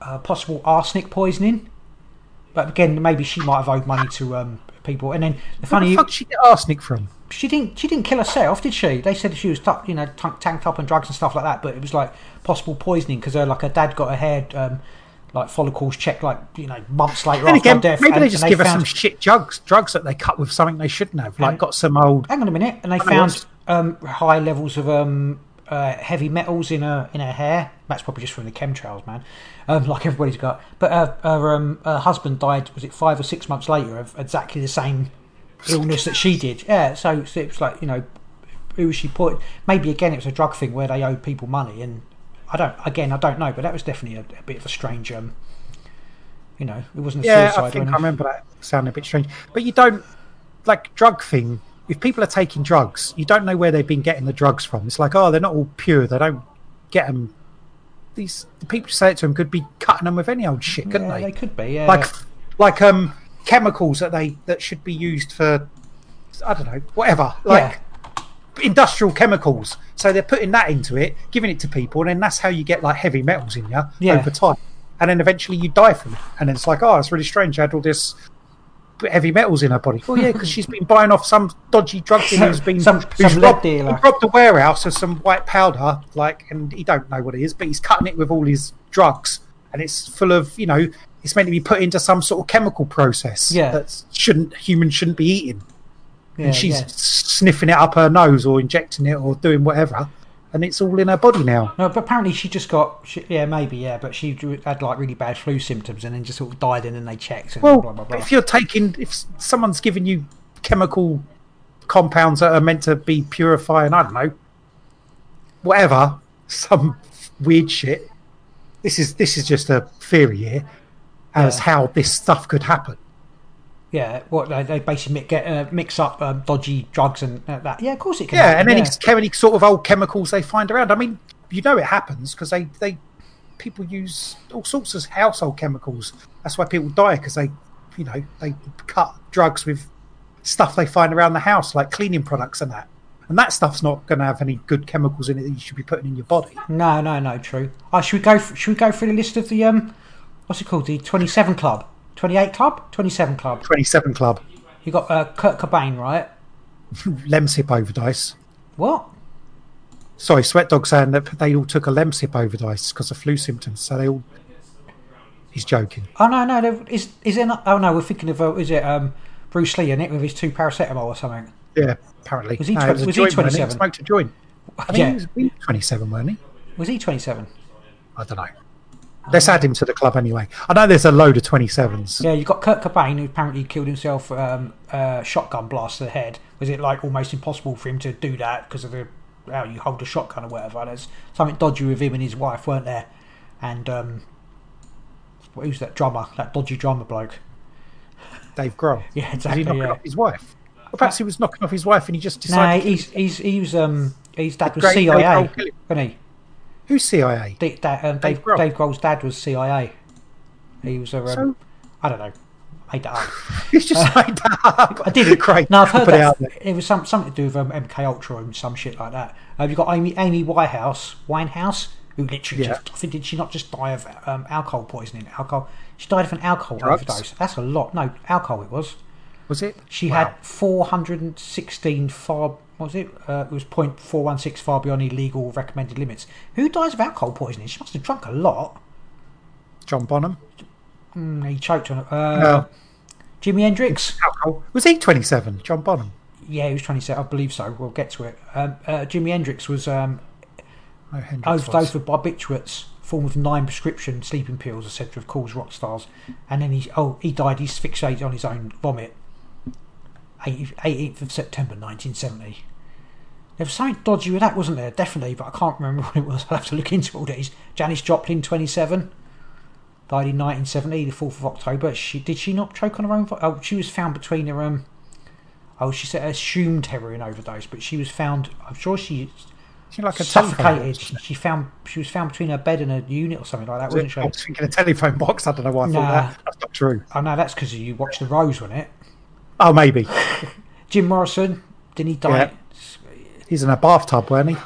uh, possible arsenic poisoning. But again, maybe she might have owed money to um, people. And then the Where funny, the fuck did she get arsenic from? she didn't. She didn't kill herself, did she? They said she was, tu- you know, t- tanked up on drugs and stuff like that. But it was like possible poisoning because her, like, her dad got her hair, um, like follicles checked, like you know, months later after again, her death. maybe and- they just and give her some shit drugs, drugs that they cut with something they shouldn't have. Like, And- got some old. Hang on a minute, and they found um, high levels of um, uh, heavy metals in her in her hair. That's probably just from the chemtrails, man. Um, like everybody's got. But her, her, um, her husband died. Was it five or six months later of exactly the same illness that she did? Yeah. So, so it was like you know, who was she put? Maybe again it was a drug thing where they owed people money, and I don't. Again, I don't know, but that was definitely a, a bit of a strange. Um, you know, it wasn't a Yeah, suicide. I think I remember that sounding a bit strange. But you don't like drug thing. If people are taking drugs, you don't know where they've been getting the drugs from. It's like, oh, they're not all pure. They don't get them. These the people who say it to them could be cutting them with any old shit, couldn't Yeah, they? they could be. Yeah. Like, like um, chemicals that they that should be used for, I don't know, whatever. Like industrial chemicals. So they're putting that into it, giving it to people, and then that's how you get like heavy metals in you Yeah. over time. And then eventually you die from it. And then it's like, oh, it's really strange. I had all this heavy metals in her body. Well, yeah, because she's been buying off some dodgy drug dealer who's been Some- who's some robbed, dealer. robbed the warehouse of some white powder, like, and he don't know what it is, but he's cutting it with all his drugs, and it's full of, you know, it's meant to be put into some sort of chemical process Yeah. that shouldn't humans shouldn't be eating yeah, and she's yeah. sniffing it up her nose or injecting it or doing whatever, and it's all in her body now. No, but apparently she just got. She, yeah, maybe. Yeah, but she had like really bad flu symptoms and then just sort of died, and then they checked. And Well, blah blah blah. if you're taking, if someone's giving you chemical compounds that are meant to be purifying, I don't know, whatever, some weird shit. This is this is just a theory here as Yeah. how this stuff could happen. Yeah, what they, they basically get uh, mix up um, dodgy drugs and uh, that. Yeah, of course it can. Yeah, happen, and any yeah. any sort of old chemicals they find around. I mean, you know it happens because they they people use all sorts of household chemicals. That's why people die because they, you know, they cut drugs with stuff they find around the house, like cleaning products and that. And that stuff's not going to have any good chemicals in it that you should be putting in your body. No, no, no. True. Oh, should we go? Should we go through the list of the um, what's it called? The twenty-seven club, twenty-eight club, twenty-seven club. Twenty-seven Club, You got uh, Kurt Cobain, right? Lemsip overdose. What? Sorry, Sweat Dog saying that they all took a Lemsip overdose because of flu symptoms. So they all. He's joking. Oh no, no. Is is there not? Oh no, we're thinking of uh, is it um Bruce Lee in it with his two paracetamol or something? Yeah, apparently. Was he No, was, was he joint, wasn't 27? Smoked a joint. I think Yeah. he was he was 27, weren't he? Was he twenty-seven? I don't know. Let's add him to the club anyway. I know there's a load of 27s. Yeah, you've got Kurt Cobain who apparently killed himself. Um, uh, shotgun blast to the head. Was it like almost impossible for him to do that because of the how you hold a shotgun or whatever? There's something dodgy with him and his wife, weren't there? And um, who's that drummer? That dodgy drummer bloke. Dave Grohl. Yeah, Was he exactly. knocking Yeah. off his wife? Perhaps he was knocking off his wife and he just decided. he's he's he was um his dad was CIA, wasn't he? Who's CIA? Dave, da, um, Dave, Dave Grohl. Dave Grohl's dad was CIA. He was a um, So- I don't know. Made that up. He's just made that up. I did Great. No, I've heard Put it. It was some, something to do with um, MK Ultra and some shit like that. Uh, you've got Amy Amy Winehouse, Winehouse, who literally Yeah. just. I think did she not just die of um, alcohol poisoning? Alcohol. She died of an alcohol Drugs? overdose. That's a lot. No, alcohol. It was. Was it? She Wow. had 416 far. What was it? Uh, it was 0.416 far beyond illegal recommended limits. Who dies of alcohol poisoning? She must have drunk a lot. John Bonham. Mm, he choked on it. Uh, No. Jimi Hendrix. Alcohol. Was he 27? John Bonham. Yeah, he was 27. I believe so. We'll get to it. Um, uh, Jimi Hendrix was um, No, Hendrix overdosed with barbiturates, form of nine prescription sleeping pills, to have caused rock stars. And then he oh he died. He's fixated on his own vomit. 18th of September 1970. There was something dodgy with that, wasn't there? Definitely, but I can't remember what it was. I'll have to look into all these. Janis Joplin, 27, died in 1970, the 4th of October. She did she not choke on her own? Oh, she was found between her um. Oh, she said assumed heroin overdose, but she was found. I'm sure she She like a suffocated. She, she found she was found between her bed and a unit or something like that, wasn't wasn't? I she? was thinking a telephone box. I don't know why I Nah. thought that. That's not true. Oh no, that's because you watched the Rose, wasn't it? Oh, maybe. Jim Morrison, didn't he die? Yeah. He's in a bathtub, weren't he?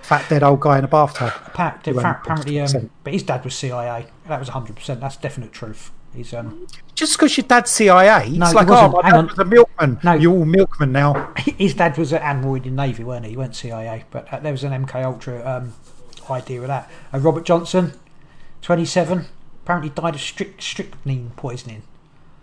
Fat dead old guy in a bathtub. Appa- He went apparently, um, but his dad was CIA. That was 100. percent That's definite truth. He's um, Just because your dad's CIA, No, it's like, oh, my dad was a milkman. No. You're all milkman now. his dad was an admiral in the navy, weren't he? He weren't CIA, but uh, there was an MK Ultra um, idea of that. Uh, Robert Johnson, 27, apparently died of strict strychnine poisoning.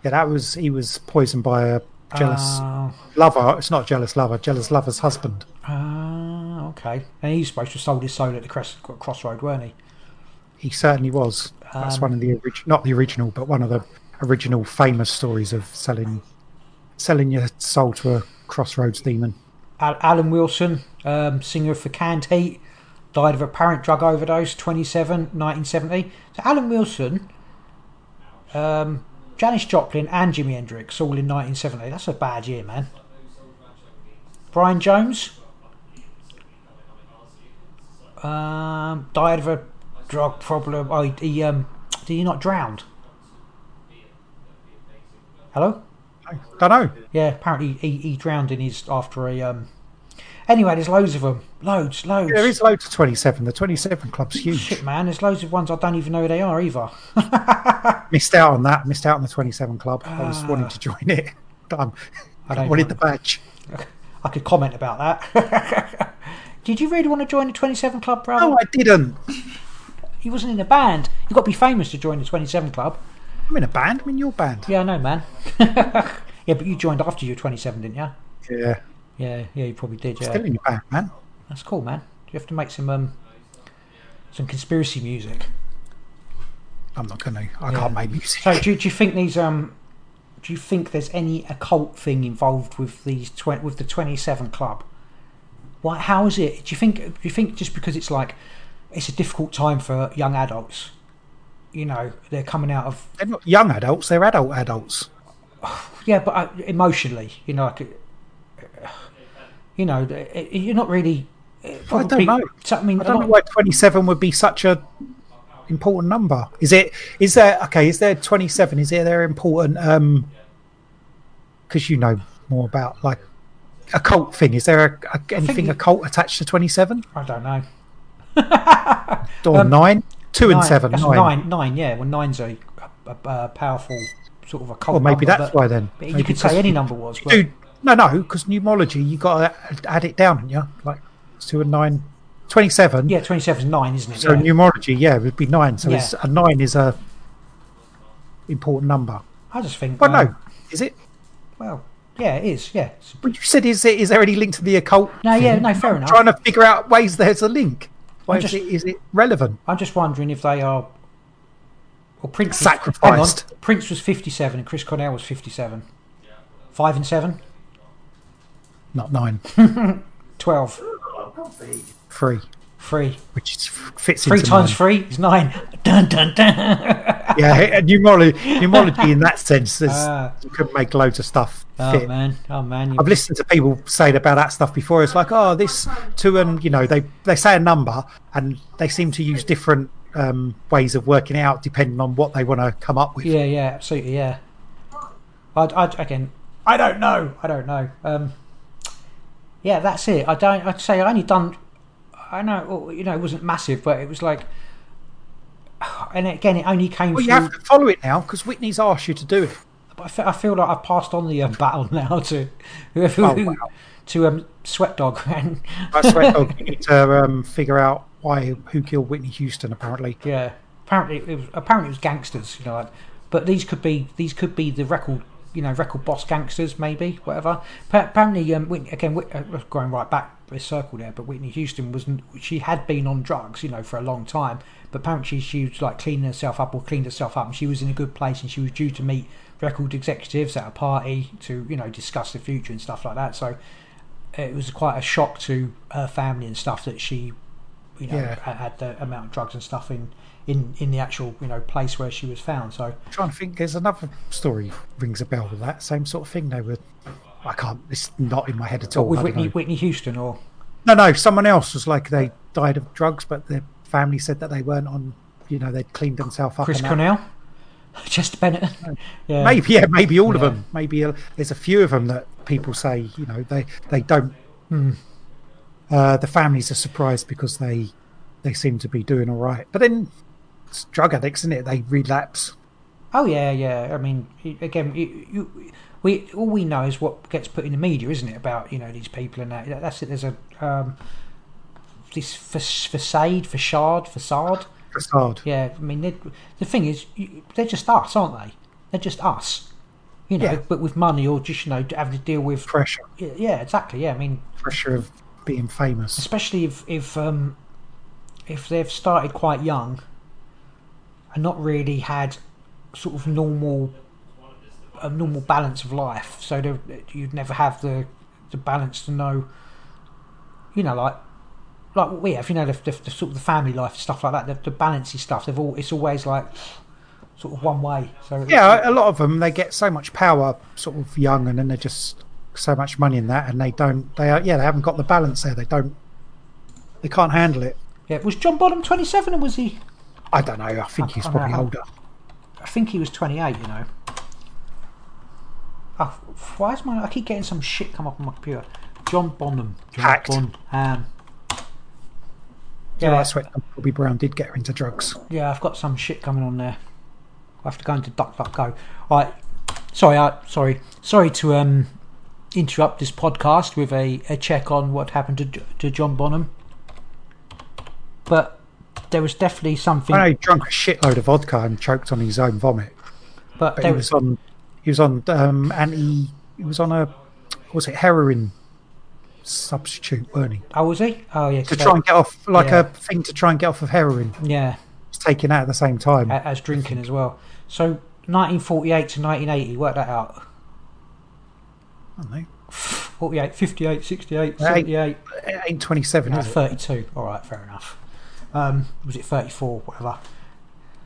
Yeah, that was he was poisoned by a jealous Uh, lover. It's not jealous lover. Jealous lover's husband. Ah, okay. And he's supposed to have sold his soul at the crossroad, weren't he? He certainly was. That's Um, one of the orig- not the original, but one of the original famous stories of selling selling your soul to a crossroads demon. Alan Wilson, um, singer for Canned Heat, died of apparent drug overdose, 27, 1970. So Alan Wilson, um, Janis Joplin, and Jimi Hendrix all in 1970. That's a bad year, man. Brian Jones um, died of a drug problem. Oh, he, he um, did he not drowned? Hello. I Don't know. Yeah, apparently he, he drowned in his after a um. Anyway, there's loads of them, loads, loads. There is loads of 27. The 27 club's huge. Shit, man, there's loads of ones I don't even know who they are either. Missed out on that. Missed out on the 27 club. I was wanting to join it. Um, I I don't wanted know. the badge. I could comment about that. Did you really want to join the 27 Club, brother? No, I didn't. He wasn't in a band. You've got to be famous to join the 27 Club. I'm in a band. I'm in your band. Yeah, I know, man. yeah, but you joined after you were 27, didn't you? Yeah. Yeah, yeah, you probably did. Yeah, Still in your band, man. that's cool, man. You have to make some um, some conspiracy music. I'm not going to. I Yeah. can't make music. So, do, do you think these um, do you think there's any occult thing involved with these tw- with the 27 Club? Why? How is it? Do you think? Do you think just because it's like it's a difficult time for young adults? You know, they're coming out of They're not young adults. They're adult adults. yeah, but uh, emotionally, you know, like, uh, you know, it- it- eh, eh, you're not really. Eh, I don't know. I mean, I don't know why 27 would be such a important number. Is it? Is there? Okay. Is there 27? Is there? There important? Um, because you know more about like a cult thing. Is there a, a, anything you- a cult attached to 27 I don't know. or um, nine? Two and Nine- seven. Nine. nine, nine, yeah. Well, nine's a, a, a powerful sort of a cult. Well, maybe number, that's why then. but you could say any number was. But Dude, no, no, because numerology, you got to add it down, haven't you? Like two and nine. 27. yeah, 27 is nine, isn't it? So yeah. numerology, yeah, it would be nine. So Yeah. it's, a nine is a important number. I just think. Well, um, no, is it? Well, yeah, it is. Yeah. But you said, is, it, is there any link to the occult? No, yeah, no, fair I'm enough. Trying to figure out ways there's a link. Why I'm is, just- it, is it relevant? I'm just wondering if they are. Well, Prince was- Sacrificed. hang on. Prince was 57 and Chris Cornell was 57. Five and seven. Not nine, 12. three, Three. which is, fits Three into times nine. three is nine. Dun dun dun. Yeah, numerology, numerology in that sense, there's, Ah. you could make loads of stuff oh fit. man, oh man. I've listened to people saying about that stuff before. It's like, oh, this two and you know, they they say a number and they seem to use different um, ways of working it out depending on what they want to come up with. yeah, yeah, absolutely, yeah. I'd, I'd again. I don't know. I don't know. Um, yeah, that's it. I don't. I'd say I only done. I know. You know, it wasn't massive, but it was like. And again, it only came Well, you have to follow it now because Whitney's asked you to do it. But I feel, I feel like I've passed on the um, battle now to whoever Oh, wow. to um, Sweat Dog and right. dog. You need to um, figure out why who killed Whitney Houston. Apparently, yeah. Apparently, it was apparently it was gangsters. You know, like, but these could be these could be the record. You know, record boss gangsters, maybe whatever. Pa- apparently, um, Whitney, again, Whit- uh, going right back a circle there, but Whitney Houston was she had been on drugs, you know, for a long time. But apparently, she was like cleaning herself up or cleaned herself up, and she was in a good place, and she was due to meet record executives at a party to you know discuss the future and stuff like that. So it was quite a shock to her family and stuff that she, you know, Yeah. had the amount of drugs and stuff in, in, in the actual you know place where she was found. So I'm trying to think. There's another story rings a bell with that same sort of thing. They were. I can't. It's not in my head at all. with Whitney. Whitney Houston or No, no. Someone else was like they died of drugs, but their family said that they weren't on. You know, they'd cleaned themselves up. Chris. Cornell, Chester Bennett. Yeah, Maybe, yeah, maybe all of them. Maybe uh, there's a few of them that people say, you know, they they don't. Hmm. Uh, the families are surprised because they they seem to be doing all right, but then it's drug addicts, isn't it? They relapse. Oh yeah, yeah. I mean, again, you, you, we all we know is what gets put in the media, isn't it? About you know these people and that. That's it. There's a um, this fa- facade, facade, facade. Facade. Yeah, I mean, the thing is, they're just us, aren't they? They're just us. You know, Yeah. but with money or just you know having to deal with. Pressure, Yeah, yeah, exactly. Yeah, I mean, pressure of being famous. especially if if um, if they've started quite young and not really had sort of normal a normal balance of life, so you'd never have the the balance to know, you know, like like what we have, you know, the, the, the sort of the family life stuff like that, the, the balancey stuff. They've all it's always like sort of one way. So Yeah, a lot of them they get so much power, sort of young, and then they're just so much money in that, and they don't. They are, yeah, they haven't got the balance there. They don't. They can't handle it. yeah. Was John Bonham twenty seven or was he? I don't know. I think I he's probably know. older. I think he was 28, you know. Oh, why is my. I keep getting some shit come up on my computer. John Bonham. John Hacked. Bonham. Um, yeah, Yeah, I swear Bobby Brown did get her into drugs. yeah, I've got some shit coming on there. I have to go into DuckDuckGo. Right, sorry, I, sorry, sorry to um interrupt this podcast with a, a check on what happened to to John Bonham, but there was definitely something. I know he drunk a shitload of vodka and choked on his own vomit. but But he was on. He was on um, anti. He was on a. what Was it heroin substitute? Weren't he? oh, was he? Oh, yeah. To try and get off, like Yeah. a thing to try and get off of heroin. yeah. It's taken out at the same time. as drinking as well. So 1948 to 1980, work that out. I don't know. 48, 58, 68, Eight. 78, It ain't 27, uh, is it? 32. All right, fair enough. Um, was it 34, whatever?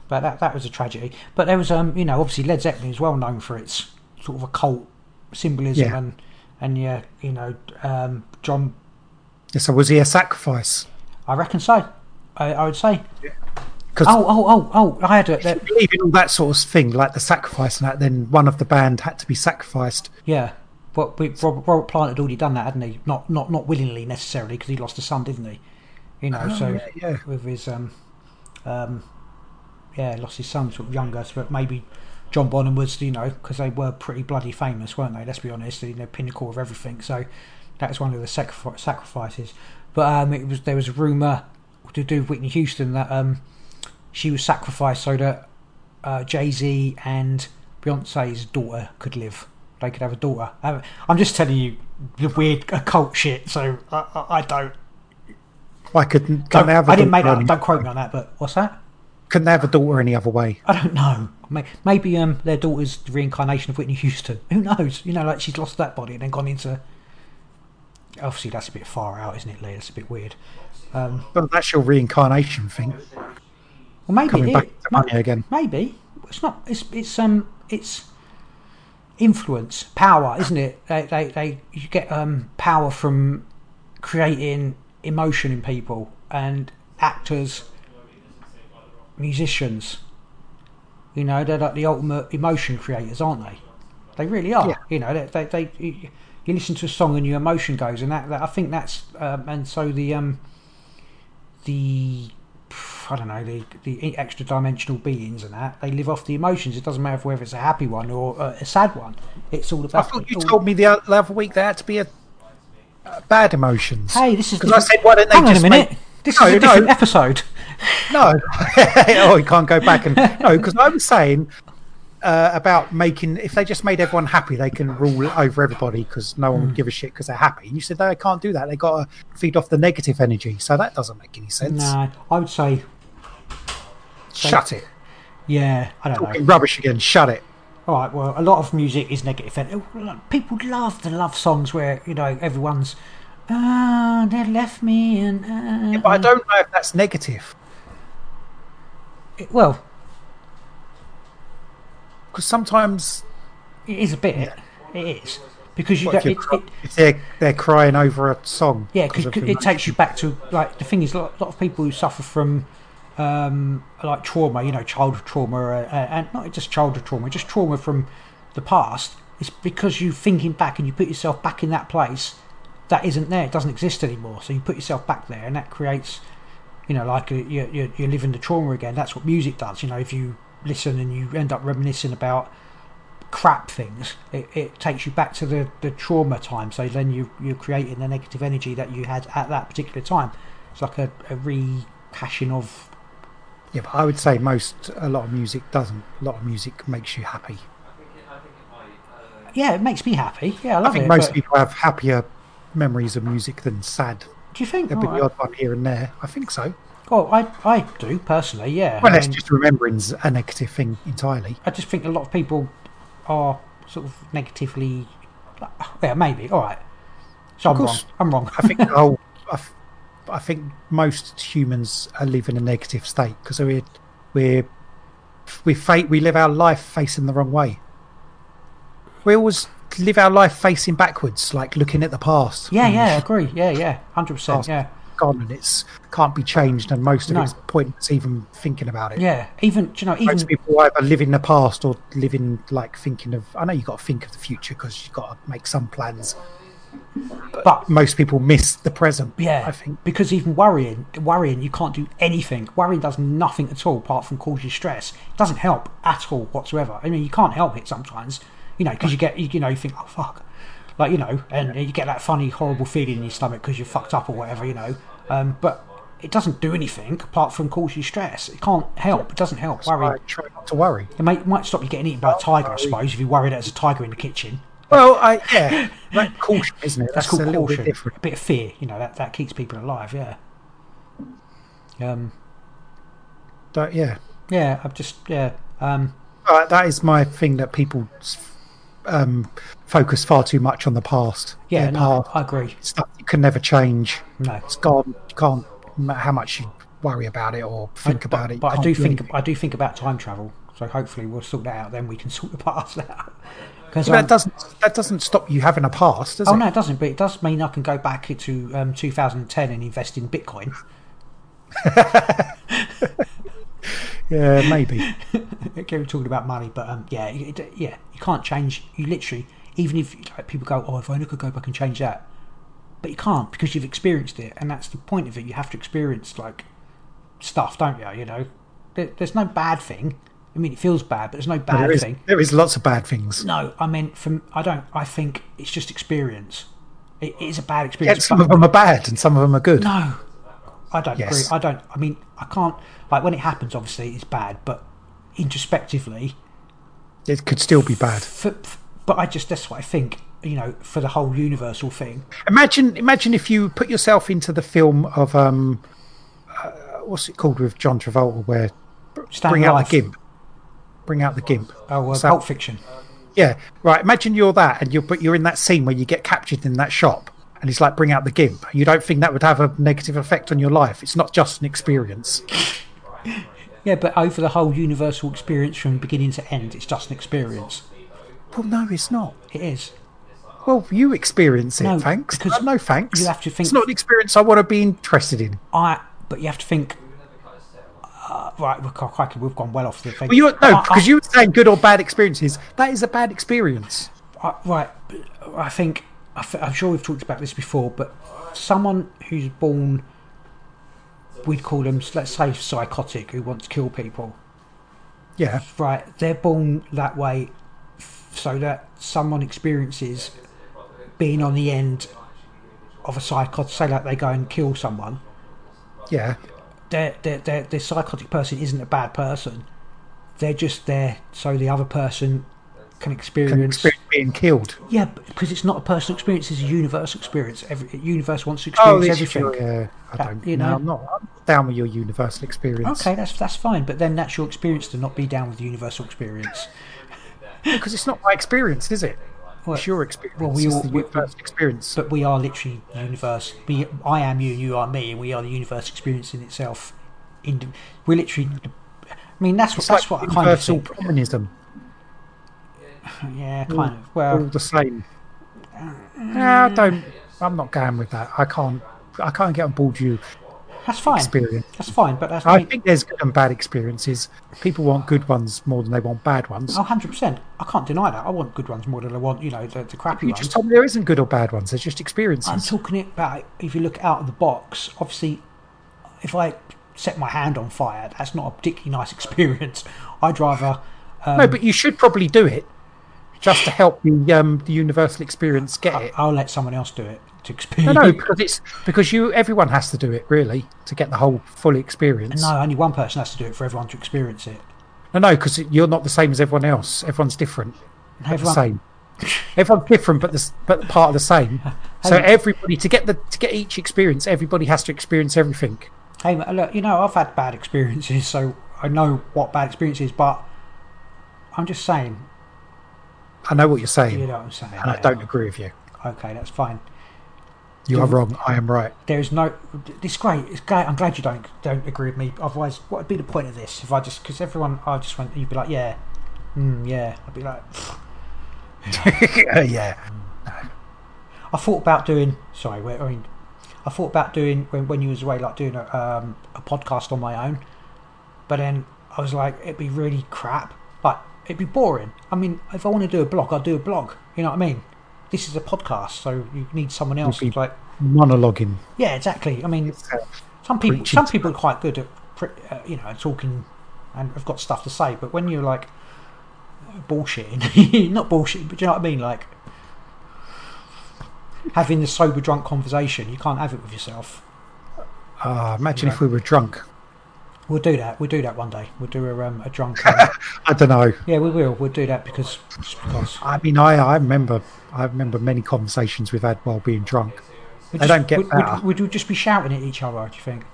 But that that was a tragedy. But there was, um, you know, obviously Led Zeppelin is well known for its sort of occult symbolism Yeah. and and yeah, you know, um, John. Yeah, So was he a sacrifice? I reckon so. I, I would say. Because Oh, oh, oh, oh! I had a if that, believe in all that sort of thing, like the sacrifice and that, then one of the band had to be sacrificed. yeah. But we- Robert, Robert Plant had already done that, hadn't he? Not not not willingly necessarily, because he lost a son, didn't he? You know, Oh, so yeah, yeah. with his um, um, yeah, lost his son sort of younger, so but maybe John Bonham was, you know, because they were pretty bloody famous, weren't they? Let's be honest, you know, pinnacle of everything. So that was one of the sacrifi- sacrifices. But um, it was there was a rumor to do with Whitney Houston that um, she was sacrificed so that uh, Jay Z and Beyonce's daughter could live. They could have a daughter. Um, I'm just telling you the weird occult shit. So I, I, I don't. Why couldn't, don't they have a I didn't make that. Don't quote me on that. But what's that? Couldn't they have a daughter any other way? I don't know. Maybe um, their daughter's the reincarnation of Whitney Houston. Who knows? You know, like she's lost that body and then gone into. Obviously, that's a bit far out, isn't it, Lee? That's a bit weird. Um, Well, that's your reincarnation thing. well, maybe Coming it back to money again. Maybe it's not. It's it's um it's influence, power, isn't it? They they, they you get um power from creating emotion in people and actors, musicians. You know, they're like the ultimate emotion creators, aren't they? They really are. Yeah. You know, they, they, they you, listen to a song and your emotion goes, and that, that I think that's um, and so the um the I don't know the the extra dimensional beings and that they live off the emotions. It doesn't matter whether it's a happy one or a sad one. It's all about. I thought you all- told me the oth- the other week there had to be a bad emotions. Hey, this is because I said why don't they Hang on a just minute. make This No, is a no. different episode. no? oh, you can't go back and no, because I was saying uh, about making if they just made everyone happy, they can rule over everybody because no one Hmm. would give a shit because they're happy. And you said no, they can't do that. They got to feed off the negative energy, so that doesn't make any sense. No, I would say Shut it. yeah. I don't know. Rubbish again. Shut it. All right. Well, a lot of music is negative. And people love the love songs where you know everyone's. Ah, they left me and. Uh, But I don't know if that's negative uh," well, because sometimes it is a bit. It is because you what, get it, it, if they're they're crying over a song, Yeah, because of it takes you back to like the thing is, a lot, lot of people who suffer from um, like trauma, you know, childhood trauma, uh, uh, and not just childhood trauma, just trauma from the past. It's because you're thinking back and you put yourself back in that place that isn't there. It doesn't exist anymore. So you put yourself back there, and that creates, you know, like you're, you're, you're living the trauma again. That's what music does. You know, if you listen and you end up reminiscing about crap things, it, it takes you back to the, the trauma time. So then you, you're creating the negative energy that you had at that particular time. It's like a, a rehashing of. Yeah, but I would say most a lot of music doesn't. A lot of music makes you happy. Yeah, it makes me happy. Yeah, I love it. I think it. most but- people have happier memories of music than sad. do you think? There'll be the odd one here and there. I think so. Well, I, I do personally, yeah. Well, I, that's mean, just remembering's a negative thing entirely. I just think a lot of people are sort of negatively. Yeah, maybe. All right. So Of I'm wrong. I'm wrong. I think the whole, I, I think most humans are live in a negative state because we're we're we fa- we live our life facing the wrong way. We always live our life facing backwards, like looking at the past. yeah, yeah, I agree. Yeah, yeah, hundred percent. Yeah, gone and it's can't be changed, and most of No. it's pointless even thinking about it. yeah. Even you know, even Most people either live in the past or live in like thinking of. I know you have got to think of the future because you've got to make some plans. But Most people miss the present. Yeah, I think. because even worrying, worrying, you can't do anything. Worrying does nothing at all apart from cause you stress. It doesn't help at all whatsoever. I mean, you can't help it sometimes, you know, because you get, you, you know, you think, oh fuck, like you know, and you get that funny, horrible feeling in your stomach because you're fucked up or whatever, you know. Um, but it doesn't do anything apart from cause you stress. It can't help. It doesn't help. Worry. try not to worry. It might, might stop you getting eaten by a tiger, I suppose, if you worry that there's a tiger in the kitchen. Well, I yeah, that caution, isn't it? That's, That's, called a little caution. bit different. A bit of fear, you know, that, that keeps people alive, yeah. Um, But yeah, yeah, I've just, yeah. Um, uh, that is my thing that people um, focus far too much on the past. yeah, no, I agree. stuff you can never change. No. It's gone. You can't no matter how much you worry about it or think about it. But I do think anything. I do think about time travel. So hopefully we'll sort that out. Then we can sort the past out. Because that doesn't that doesn't stop you having a past, does it? oh it? no, it doesn't. But it does mean I can go back into um, 2010 and invest in Bitcoin. Yeah, maybe. Again, we're talking about money, but um, yeah, it- yeah, you can't change. You literally, even if like, people go, "Oh, if I only could go back and change that," but you can't because you've experienced it, and that's the point of it. You have to experience like stuff, don't you? You know, there, there's no bad thing. I mean, it feels bad, but there's no bad there is thing. there is lots of bad things. No, I mean, from. I don't. I think it's just experience. It, it is a bad Yeah, experience. some of them are bad and some of them are good. no, I don't Yes. agree. I don't. I mean, I can't. Like when it happens, obviously it's bad, but introspectively, It could still be bad. for, but I just that's what I think. You know, for the whole universal thing. Imagine, imagine if you put yourself into the film of um, uh, what's it called with John Travolta, where Stand bring out Life. the gimp, bring out the gimp. Oh, uh, So- Pulp Fiction. Yeah, right. Imagine you're that, and you're but you're in that scene where you get captured in that shop, and it's like bring out the gimp. You don't think that would have a negative effect on your life? It's not just an experience. Yeah, but over the whole universal experience from beginning to end, it's just an experience. Well, no, it's not. It is. Well, you experience it. No, thanks. because no, thanks. you have to think- It's not an experience I want to be interested in. I. But you have to think. Uh, right, crikey, we've gone well off the thing. Well, you no, because you were saying good or bad experiences. That is a bad experience. I, right, I think I th- I'm sure we've talked about this before, but someone who's born, we'd call them, let's say, psychotic, who wants to kill people. Yeah, Right, they're born that way, so that someone experiences being on the end of a psychotic. Say, like they go and kill someone. yeah. Their their their their psychotic person isn't a bad person. They're just there so the other person can Can experience experience being killed. Yeah, because it's not a personal experience; it's a universal experience. Every universe wants to Oh, experience this everything. yeah. I That- don't. you no, know. I'm not. I'm down with your universal experience. Okay, that's that's fine. But then that's your experience to not be down with the universal experience. because it's not my experience, is it? Well, it's your experience. well, we it's all- the we- universal experience. But we are literally the universe. We, I am you, you are me, and we are the universe experience in itself. In, we're literally. I mean, that's what It's that's what I kind of universal think. communism. Yeah, kind of. Well, all the same. Uh, no, I don't. I'm not going with that. I can't. I can't get on board you that's fine. experience. That's fine. But that's I me. think there's good and bad experiences. People want good ones more than they want bad ones. Oh, 100%. I can't deny that. I want good ones more than I want, you know, the, the crappy you ones. just told me there isn't good or bad ones. There's just experiences. I'm talking about if you look out of the box. Obviously, if I set my hand on fire, that's not a particularly nice experience. I'd rather. Um, no, but you should probably do it just to help the um, the universal experience get it. I'll let someone else do it to No, experience. no, because it's because you. Everyone has to do it really to get the whole full experience. No, only one person has to do it for everyone to experience it. no, no, because you're not the same as everyone else. Everyone's different. but the Everyone, same. Everyone's different, but the but part of the same. So everybody to get the to get each experience, everybody has to experience everything. hey, look, you know, I've had bad experiences, so I know what bad experience is, but I'm just saying, I know what you're saying, you know what I'm saying. and I don't agree with you. Okay, that's fine. You are wrong. I am right. There is no. It's great. It's great. I'm glad you don't don't agree with me. Otherwise, what would be the point of this if I just because everyone I just went you'd be like yeah, mm, yeah. I'd be like yeah. I thought about doing. Sorry, wait, I mean, I thought about doing when when you was away, like doing a um, a podcast on my own. But then I was like, it'd be really crap. Like it'd be boring. I mean, if I want to do a blog, I'll do a blog. You know what I mean? This is a podcast, so you need someone else. who's like, Monologuing. yeah, exactly. I mean, some people some people are quite good at uh, you know talking and have got stuff to say. But when you're like bullshitting, not bullshit, but do you know what I mean? Like having the sober drunk conversation, you can't have it with yourself. Ah, imagine if we were drunk. We'll do that. We'll do that one day. We'll do a, um, a drunk. um, I don't know. yeah, we will. We'll do that because just because. I mean, I, I remember I remember many conversations we've had while being drunk. We'd They just- don't get would, better. would, would we just be shouting at each other? Do you think?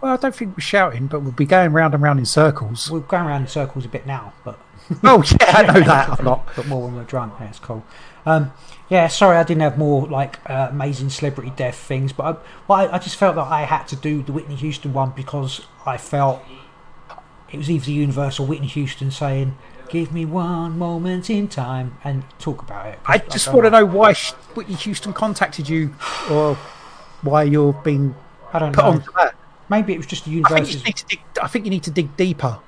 Well, I don't think we're shouting, but we'll be going round and round in circles. We're going around in circles a bit now, but oh yeah, I know that a lot. but more when we're drunk. Yeah, it's cool. Um, yeah, sorry, I didn't have more like uh, amazing celebrity death things, but I, well, I, I just felt that I had to do the Whitney Houston one because I felt it was either the Universal Whitney Houston saying, "Give me one moment in time" and talk about it. I just don't want to know why Whitney Houston contacted you, or why you're being I don't put know. onto that. Maybe it was just the I think, you need to dig, I think you need to dig deeper.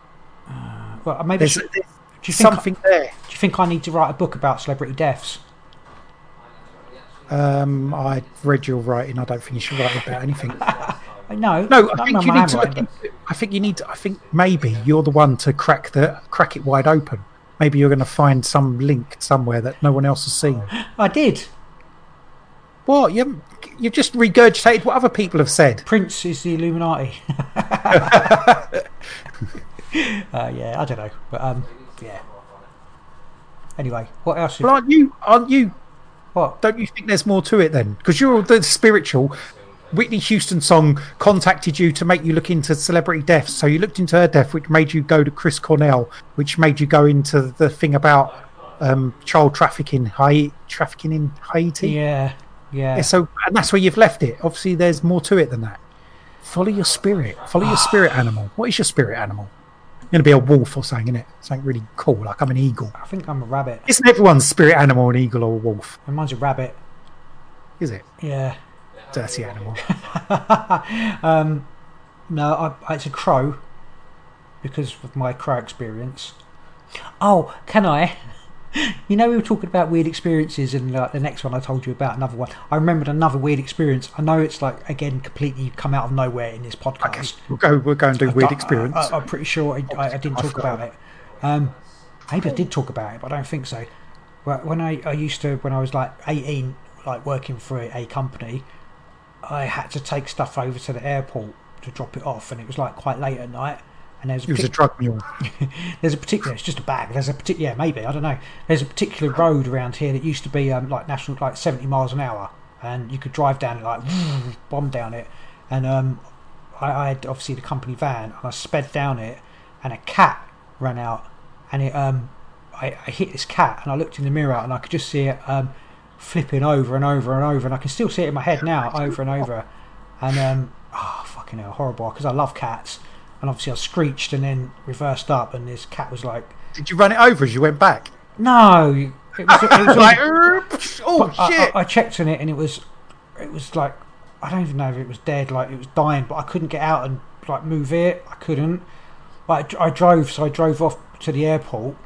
Well, maybe There's, there's you think something there. do you think I need to write a book about celebrity deaths? Um, I read your writing. I don't think you should write about anything. No, No, I think you need to. Into, I think you need. To, I think maybe you're the one to crack the crack it wide open. Maybe you're going to find some link somewhere that no one else has seen. I did. What you you've just regurgitated what other people have said. Prince is the Illuminati. uh, yeah, I don't know, but um, yeah. Anyway, what else? Well, aren't you? Aren't you? what? Don't you think there's more to it then? Because you're the spiritual. Whitney Houston song contacted you to make you look into celebrity deaths. So you looked into her death, which made you go to Chris Cornell, which made you go into the thing about um, child trafficking, Haiti, trafficking in Haiti. Yeah, yeah. Yeah, so and that's where you've left it. Obviously, there's more to it than that. Follow your spirit. Follow your spirit animal. What is your spirit animal? You're gonna be a wolf or something, innit? Something really cool, like I'm an eagle. I think I'm a rabbit. Isn't everyone's spirit animal an eagle or a wolf? And mine's a rabbit. Is it? Yeah. Dirty animal. um, no, I, it's a crow because of my crow experience. Oh, can I? You know, we were talking about weird experiences, and like the next one I told you about another one. I remembered another weird experience. I know it's like again completely come out of nowhere in this podcast. We'll go. We'll go and do weird I- experience. I, am pretty sure I, I, I didn't talk about it. Um, maybe I did talk about it, but I don't think so. But when I, I used to, when I was like 18, like working for a, a company, I had to take stuff over to the airport to drop it off, and it was like quite late at night. And there's It was a drug mule. there's a particular it's just a bag there's a particular yeah maybe i don't know. There's a particular road around here that used to be um, like national like 70 miles an hour and you could drive down it like bomb down it. And um I, I had obviously the company van and i sped down it and a cat ran out and it um I, I hit this cat and i looked in the mirror and i could just see it um flipping over and over and over and i can still see it in my head now over and over. And um oh fucking hell horrible because i love cats and obviously I screeched and then reversed up, and this cat was like, Did you run it over as you went back? "No!" It was, it was like, oh but I- shit! I, I checked on it, and it was, it was like, I don't even know if it was dead, like it was dying, but I couldn't get out and like move it. I couldn't. Like I drove, so I drove off to the airport.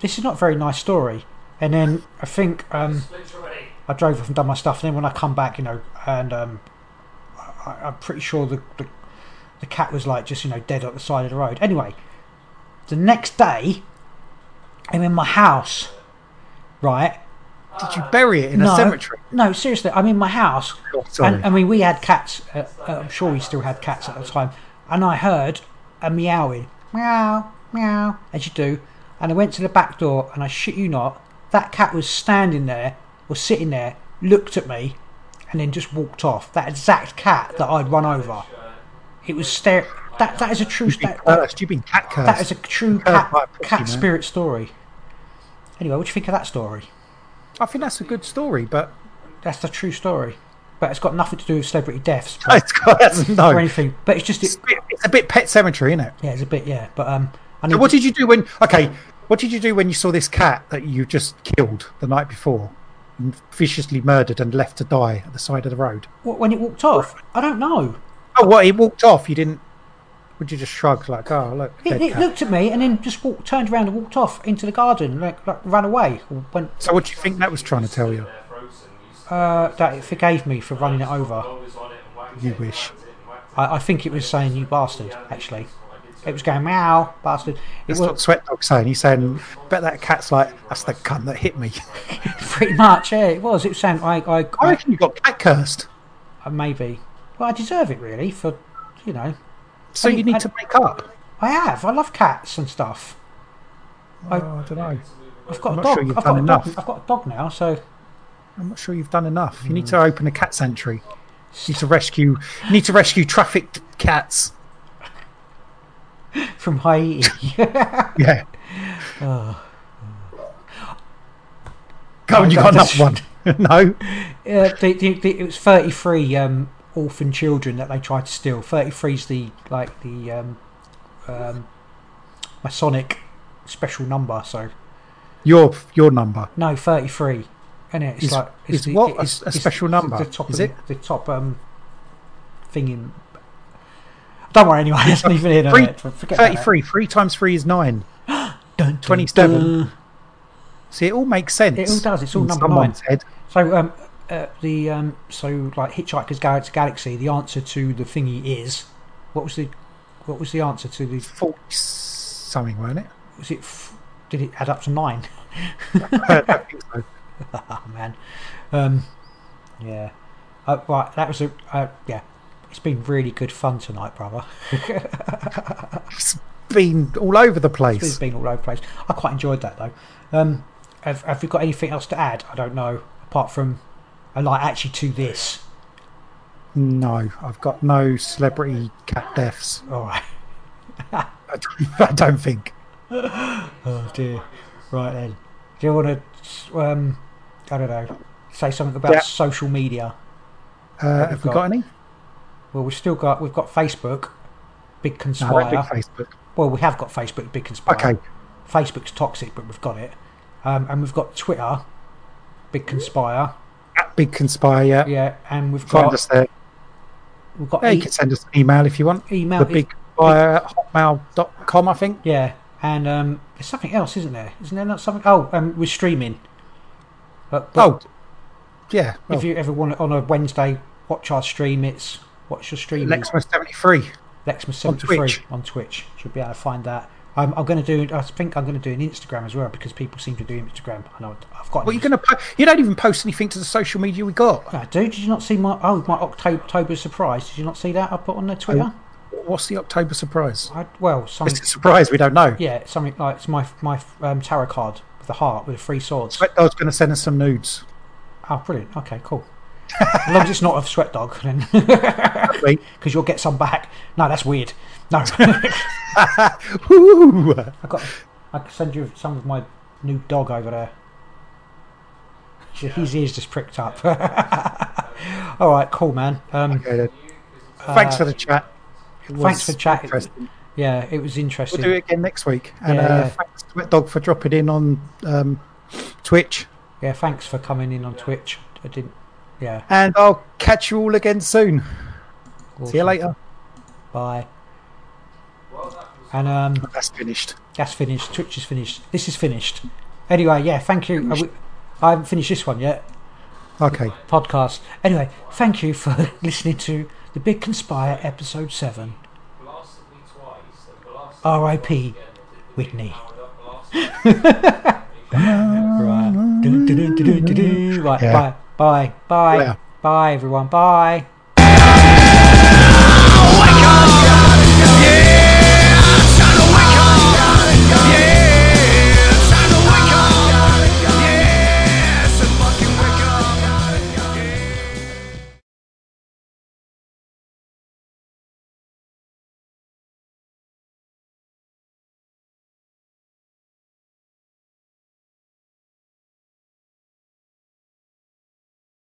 This is not a very nice story. And then I think um, I drove off and done my stuff. And then when I come back, you know, and um, I, I'm pretty sure the, the the cat was like just you know dead at the side of the road. Anyway, the next day, I'm in my house, right? Did you bury it in no, a cemetery? No, seriously, I'm in my house. Oh. And, I mean, we had cats. Uh, uh, I'm sure we still had cats at the time. And I heard a meowing, meow, meow, as you do. And I went to the back door, and I shit you not, that cat was standing there, was sitting there, looked at me, and then just walked off. That exact cat that I'd run over. It was stare. That that is a true. You've been That, that, been cat cursed. that is a true cat by a pussy, cat spirit story. Anyway, what do you think of that story? I think that's a good story, but That's the true story. but it's got nothing to do with celebrity deaths but, It's got, that's, no. or anything. But it's just It's it, a, bit, it's a bit pet cemetery, isn't it? yeah, it's a bit yeah. But um, I So what did you do when? Okay, what did you do when you saw this cat that you just killed the night before, viciously murdered and left to die at the side of the road? what, when it walked off. I don't know. Oh, what? He walked off. You didn't? Would you just shrug like, oh look, He, cat. looked at me and then just walked, turned around and walked off into the garden, like, like ran away. Or went, So what do you think that was trying to tell you? uh, that it forgave me for running it over. You wish. I, I think it was saying you bastard. Actually, it was going meow bastard. It That's was what Sweat Dog's saying. He's saying, bet that cat's like, that's the cunt that hit me. pretty much yeah. It was. It was saying I I, I reckon you got cat cursed. I maybe. Well, I deserve it really for you know. So I you need I- to make up. I have. I love cats and stuff. Oh, I don't know. I've got I'm a dog. sure I've got a dog. I've got a dog now. So I'm not sure you've done enough. You need to open a cat sanctuary. You need to rescue. You need to rescue trafficked cats. from Haiti. Yeah. Oh. Go on, you got another one. no. Uh, the, the, the, it was 33 um, orphan children that they tried to steal. 33 is the like the um, um, Masonic special number. So Your your number. no, 33. And it's Is- like is the, what? A it's- a it's special number? The top Is it? The, the top um, thing in. Don't worry, anyway. It's not even in. Three, it. It. 33. Three times three is nine. 27. dun. See, it all makes sense. It all does, it's all in number someone's head. So um, uh, the um, so like Hitchhiker's Guide to Galaxy. The answer to the thingy is what was the what was the answer to the 40 something, weren't it? was it f- did it add up to nine? I think so. oh man, um, yeah. Uh, right, that was a uh, yeah. It's been really good fun tonight, brother. It's been all over the place. It's been all over the place. I quite enjoyed that though. Um, have, have you got anything else to add? I don't know. Apart from, I like actually to this. No, I've got no celebrity cat deaths. All right. I don't, I don't think. Oh dear. Right then. Do you want to, um, I don't know, say something about Yeah. social media? Uh, have we got? got any? Well, we've still got we've got Facebook, Big No, Conspire. I don't Facebook. well, we have got Facebook, Big Conspire. Okay, Facebook's toxic, but we've got it. Um, and we've got Twitter, Big Conspire. Big Conspire, yeah. Yeah, and we've Find got us there. we've got Yeah, you e- can send us an email if you want. email. The Big Conspire at hotmail.com, I think. Yeah, and um, there's something else, isn't there? Isn't there not something? Oh, um, we're streaming. But, but Oh, yeah. Well, if you ever want it on a Wednesday, watch our stream. It's what's your stream? Lexmas 73. Lexmas on seventy three Twitch. on Twitch. Should be able to find that. Um, I'm going to do. I think I'm going to do an Instagram as well because people seem to do Instagram. I know I've got. Well, you're going to po- You don't even post anything to the social media we got. I do. Did you not see my oh my October, October surprise? Did you not see that I put on the Twitter? What's the October surprise? I, well, something. It's a surprise, we don't know. Yeah, something like it's my my um, tarot card with the heart with the three swords. Sweat Dog's going to send us some nudes. Oh, brilliant. Okay, cool. as long as it's not a sweat dog, then because you'll get some back. No, that's weird. No, Woo! I got. I can send you some of my new dog over there. His ears just pricked up. All right, cool, man. Um, Okay, then. Thanks Uh, for the chat. It thanks for chatting. interesting. yeah, it was interesting. We'll do it again next week. And Yeah, uh, yeah. thanks to Sweat Dog for dropping in on um, Twitch. Yeah, thanks for coming in on Twitch. I didn't. Yeah. And I'll catch you all again soon. See you later. Bye. And um, That's finished. that's finished. Twitch is finished. This is finished. Anyway, yeah, thank you. I haven't finished this one yet. Okay. Podcast. Anyway, thank you for listening to the Big Conspire episode seven. R.I.P. Whitney. right. Right. Yeah. Bye. Bye. Bye. Yeah. Bye, everyone. Bye.